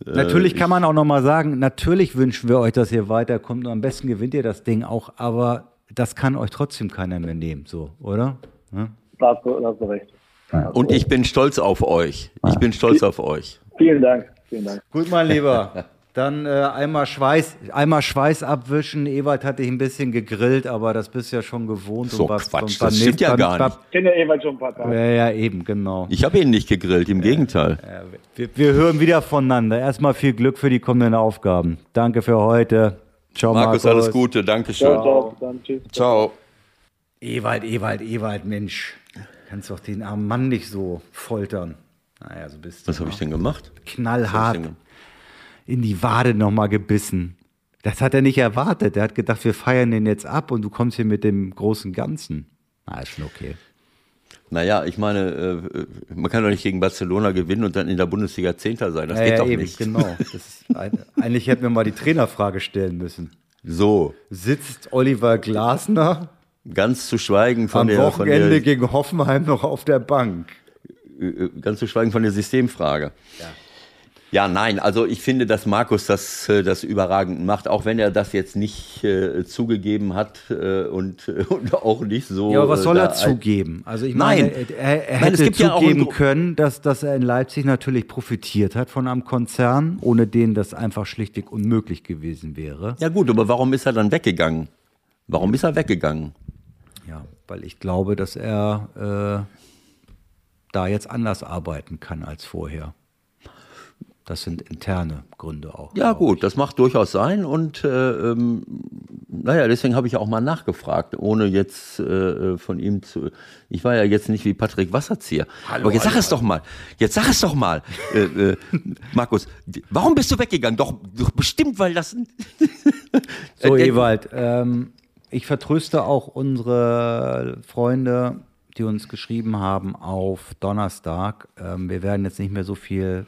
Natürlich kann man auch nochmal sagen, natürlich wünschen wir euch, dass ihr weiterkommt und am besten gewinnt ihr das Ding auch, aber das kann euch trotzdem keiner mehr nehmen, so, oder? Da hast du, da hast du recht. Und ich bin stolz auf euch. Ich bin stolz auf euch. Vielen Dank. Vielen Dank. Gut, mein Lieber. Dann äh, einmal Schweiß, einmal Schweiß abwischen. Ewald hat dich ein bisschen gegrillt, aber das bist ja schon gewohnt. So Und was- Quatsch, das stimmt ja gar beim- nicht. Ich kenne ja Ewald schon ein paar Tage. Ja, ja, eben, genau. Ich habe ihn nicht gegrillt, im Gegenteil. Ja, wir, wir hören wieder voneinander. Erstmal viel Glück für die kommenden Aufgaben. Danke für heute. Ciao, Markus, Markus. alles Gute. Dankeschön. Ciao, ciao. Dann tschüss. Ciao. Ewald, Ewald, Ewald, Mensch. Kannst doch den armen Mann nicht so foltern. Naja, so bist du. Was habe ich denn gemacht? knallhart denn in die Wade nochmal gebissen. Das hat er nicht erwartet. Er hat gedacht, wir feiern den jetzt ab und du kommst hier mit dem großen Ganzen. Na, ist schon okay. Naja, ich meine, äh, man kann doch nicht gegen Barcelona gewinnen und dann in der Bundesliga Zehnter sein. Das Ja, geht ja, doch eben, nicht. Genau. Das ist ein, eigentlich hätten wir mal die Trainerfrage stellen müssen. So, Sitzt Oliver Glasner ganz zu schweigen von am der, von Wochenende der gegen Hoffenheim noch auf der Bank? äh, ganz zu schweigen von der Systemfrage. Ja. nein, also ich finde, dass Markus das, äh, das überragend macht, auch wenn er das jetzt nicht äh, zugegeben hat äh, und, und auch nicht so. Ja, aber was äh, soll er zugeben? Also ich Nein. meine, er, er Nein, es hätte ja zugeben Gru- können, dass, dass er in Leipzig natürlich profitiert hat von einem Konzern, ohne den das einfach schlichtweg unmöglich gewesen wäre. Ja gut, aber warum ist er dann weggegangen? Warum ist er weggegangen? Ja, weil ich glaube, dass er äh, da jetzt anders arbeiten kann als vorher. Das sind interne Gründe auch. Ja gut, das macht durchaus sein und äh, ähm, naja, deswegen habe ich auch mal nachgefragt, ohne jetzt äh, von ihm zu. Ich war ja jetzt nicht wie Patrick Wasserzieher. Aber jetzt sag es doch mal. Jetzt sag es doch mal, äh, äh, Markus. Warum bist du weggegangen? Doch, doch bestimmt, weil das. So, Äh, Ewald, ähm, ich vertröste auch unsere Freunde, die uns geschrieben haben auf Donnerstag. Ähm, wir werden jetzt nicht mehr so viel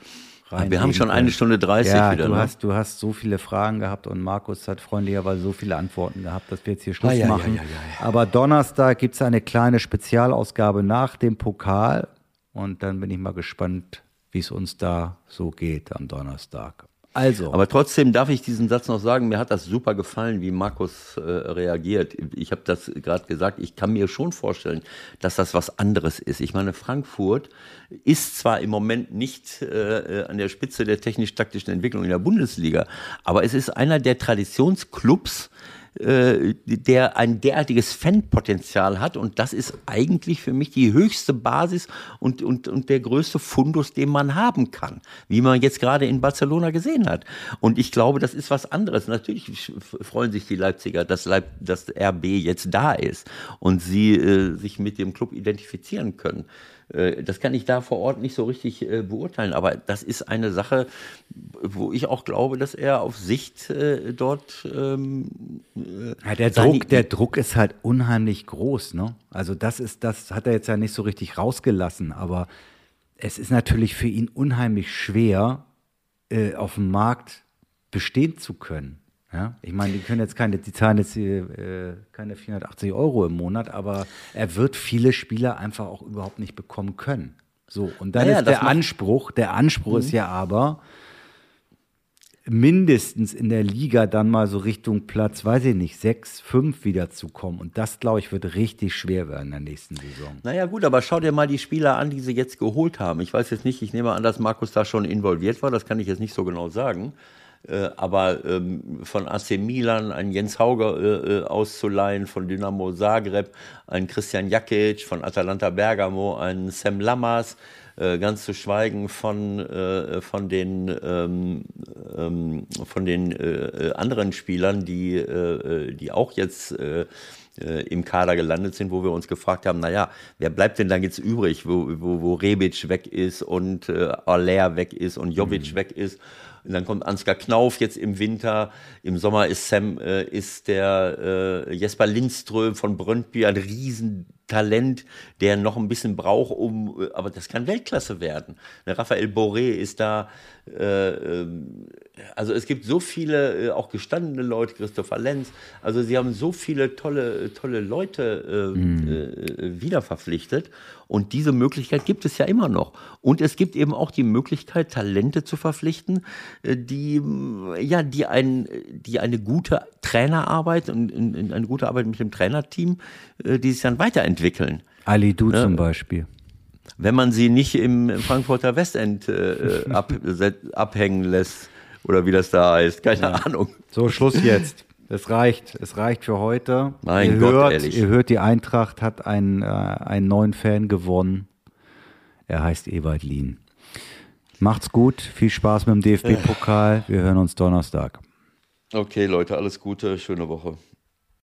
rein. Wir haben schon eine Stunde 30 ja, wieder. Du, ne? hast, du hast so viele Fragen gehabt und Markus hat freundlicherweise so viele Antworten gehabt, dass wir jetzt hier Schluss ah, ja, machen. Ja, ja, Aber Donnerstag gibt es eine kleine Spezialausgabe nach dem Pokal und dann bin ich mal gespannt, wie es uns da so geht am Donnerstag. Also. Aber trotzdem darf ich diesen Satz noch sagen, mir hat das super gefallen, wie Markus äh, reagiert. Ich habe das gerade gesagt, ich kann mir schon vorstellen, dass das was anderes ist. Ich meine, Frankfurt ist zwar im Moment nicht äh, an der Spitze der technisch-taktischen Entwicklung in der Bundesliga, aber es ist einer der Traditionsclubs, äh, der ein derartiges Fanpotenzial hat. Und das ist eigentlich für mich die höchste Basis und, und, und der größte Fundus, den man haben kann, wie man jetzt gerade in Barcelona gesehen hat. Und ich glaube, das ist was anderes. Natürlich freuen sich die Leipziger, dass, Leip dass RB jetzt da ist und sie äh, sich mit dem Club identifizieren können. Äh, das kann ich da vor Ort nicht so richtig äh, beurteilen, aber das ist eine Sache, wo ich auch glaube, dass er auf Sicht äh, dort. Ähm, ja, der, Druck, der Druck ist halt unheimlich groß, ne? Also, das ist, das hat er jetzt ja nicht so richtig rausgelassen, aber es ist natürlich für ihn unheimlich schwer, auf dem Markt bestehen zu können. Ja, ich meine, die können jetzt keine, die zahlen jetzt äh, keine 480 Euro im Monat, aber er wird viele Spieler einfach auch überhaupt nicht bekommen können. So, und dann naja, ist der Anspruch, der Anspruch mhm. ist ja aber, mindestens in der Liga dann mal so Richtung Platz, weiß ich nicht, sechs, fünf wiederzukommen. Und das, glaube ich, wird richtig schwer werden in der nächsten Saison. Naja, gut, aber schau dir mal die Spieler an, die sie jetzt geholt haben. Ich weiß jetzt nicht, ich nehme an, dass Markus da schon involviert war, das kann ich jetzt nicht so genau sagen. Äh, aber ähm, von AC Milan einen Jens Hauger äh, äh, auszuleihen, von Dynamo Zagreb einen Christian Jakic, von Atalanta Bergamo einen Sam Lammers, ganz zu schweigen von, von den, ähm, ähm, von den anderen Spielern, die, die auch jetzt im Kader gelandet sind, wo wir uns gefragt haben, naja, wer bleibt denn dann jetzt übrig, wo, wo, wo Rebic weg ist und äh, Aller weg ist und Jovic mhm. weg ist und dann kommt Ansgar Knauf jetzt im Winter. Im Sommer ist Sam, äh, ist der äh, Jesper Lindström von Brøndby ein Riesentalent, der noch ein bisschen braucht, um, äh, aber das kann Weltklasse werden. Der Raphael Boré ist da, äh, ähm, also es gibt so viele, äh, auch gestandene Leute, Christopher Lenz, also sie haben so viele tolle, tolle Leute äh, mhm. äh, wieder verpflichtet und diese Möglichkeit gibt es ja immer noch. Und es gibt eben auch die Möglichkeit, Talente zu verpflichten, die, ja, die, ein, die eine gute Trainerarbeit und eine gute Arbeit mit dem Trainerteam, die sich dann weiterentwickeln. Ali Du ja. zum Beispiel wenn man sie nicht im Frankfurter Westend äh, ab, abhängen lässt oder wie das da heißt, keine ja. Ahnung. So, Schluss jetzt. Es reicht, es reicht für heute. Mein ihr Gott, hört, ehrlich. Ihr hört, die Eintracht hat einen, äh, einen neuen Fan gewonnen. Er heißt Ewald Lien. Macht's gut, viel Spaß mit dem DFB-Pokal. Wir hören uns Donnerstag. Okay, Leute, alles Gute, schöne Woche.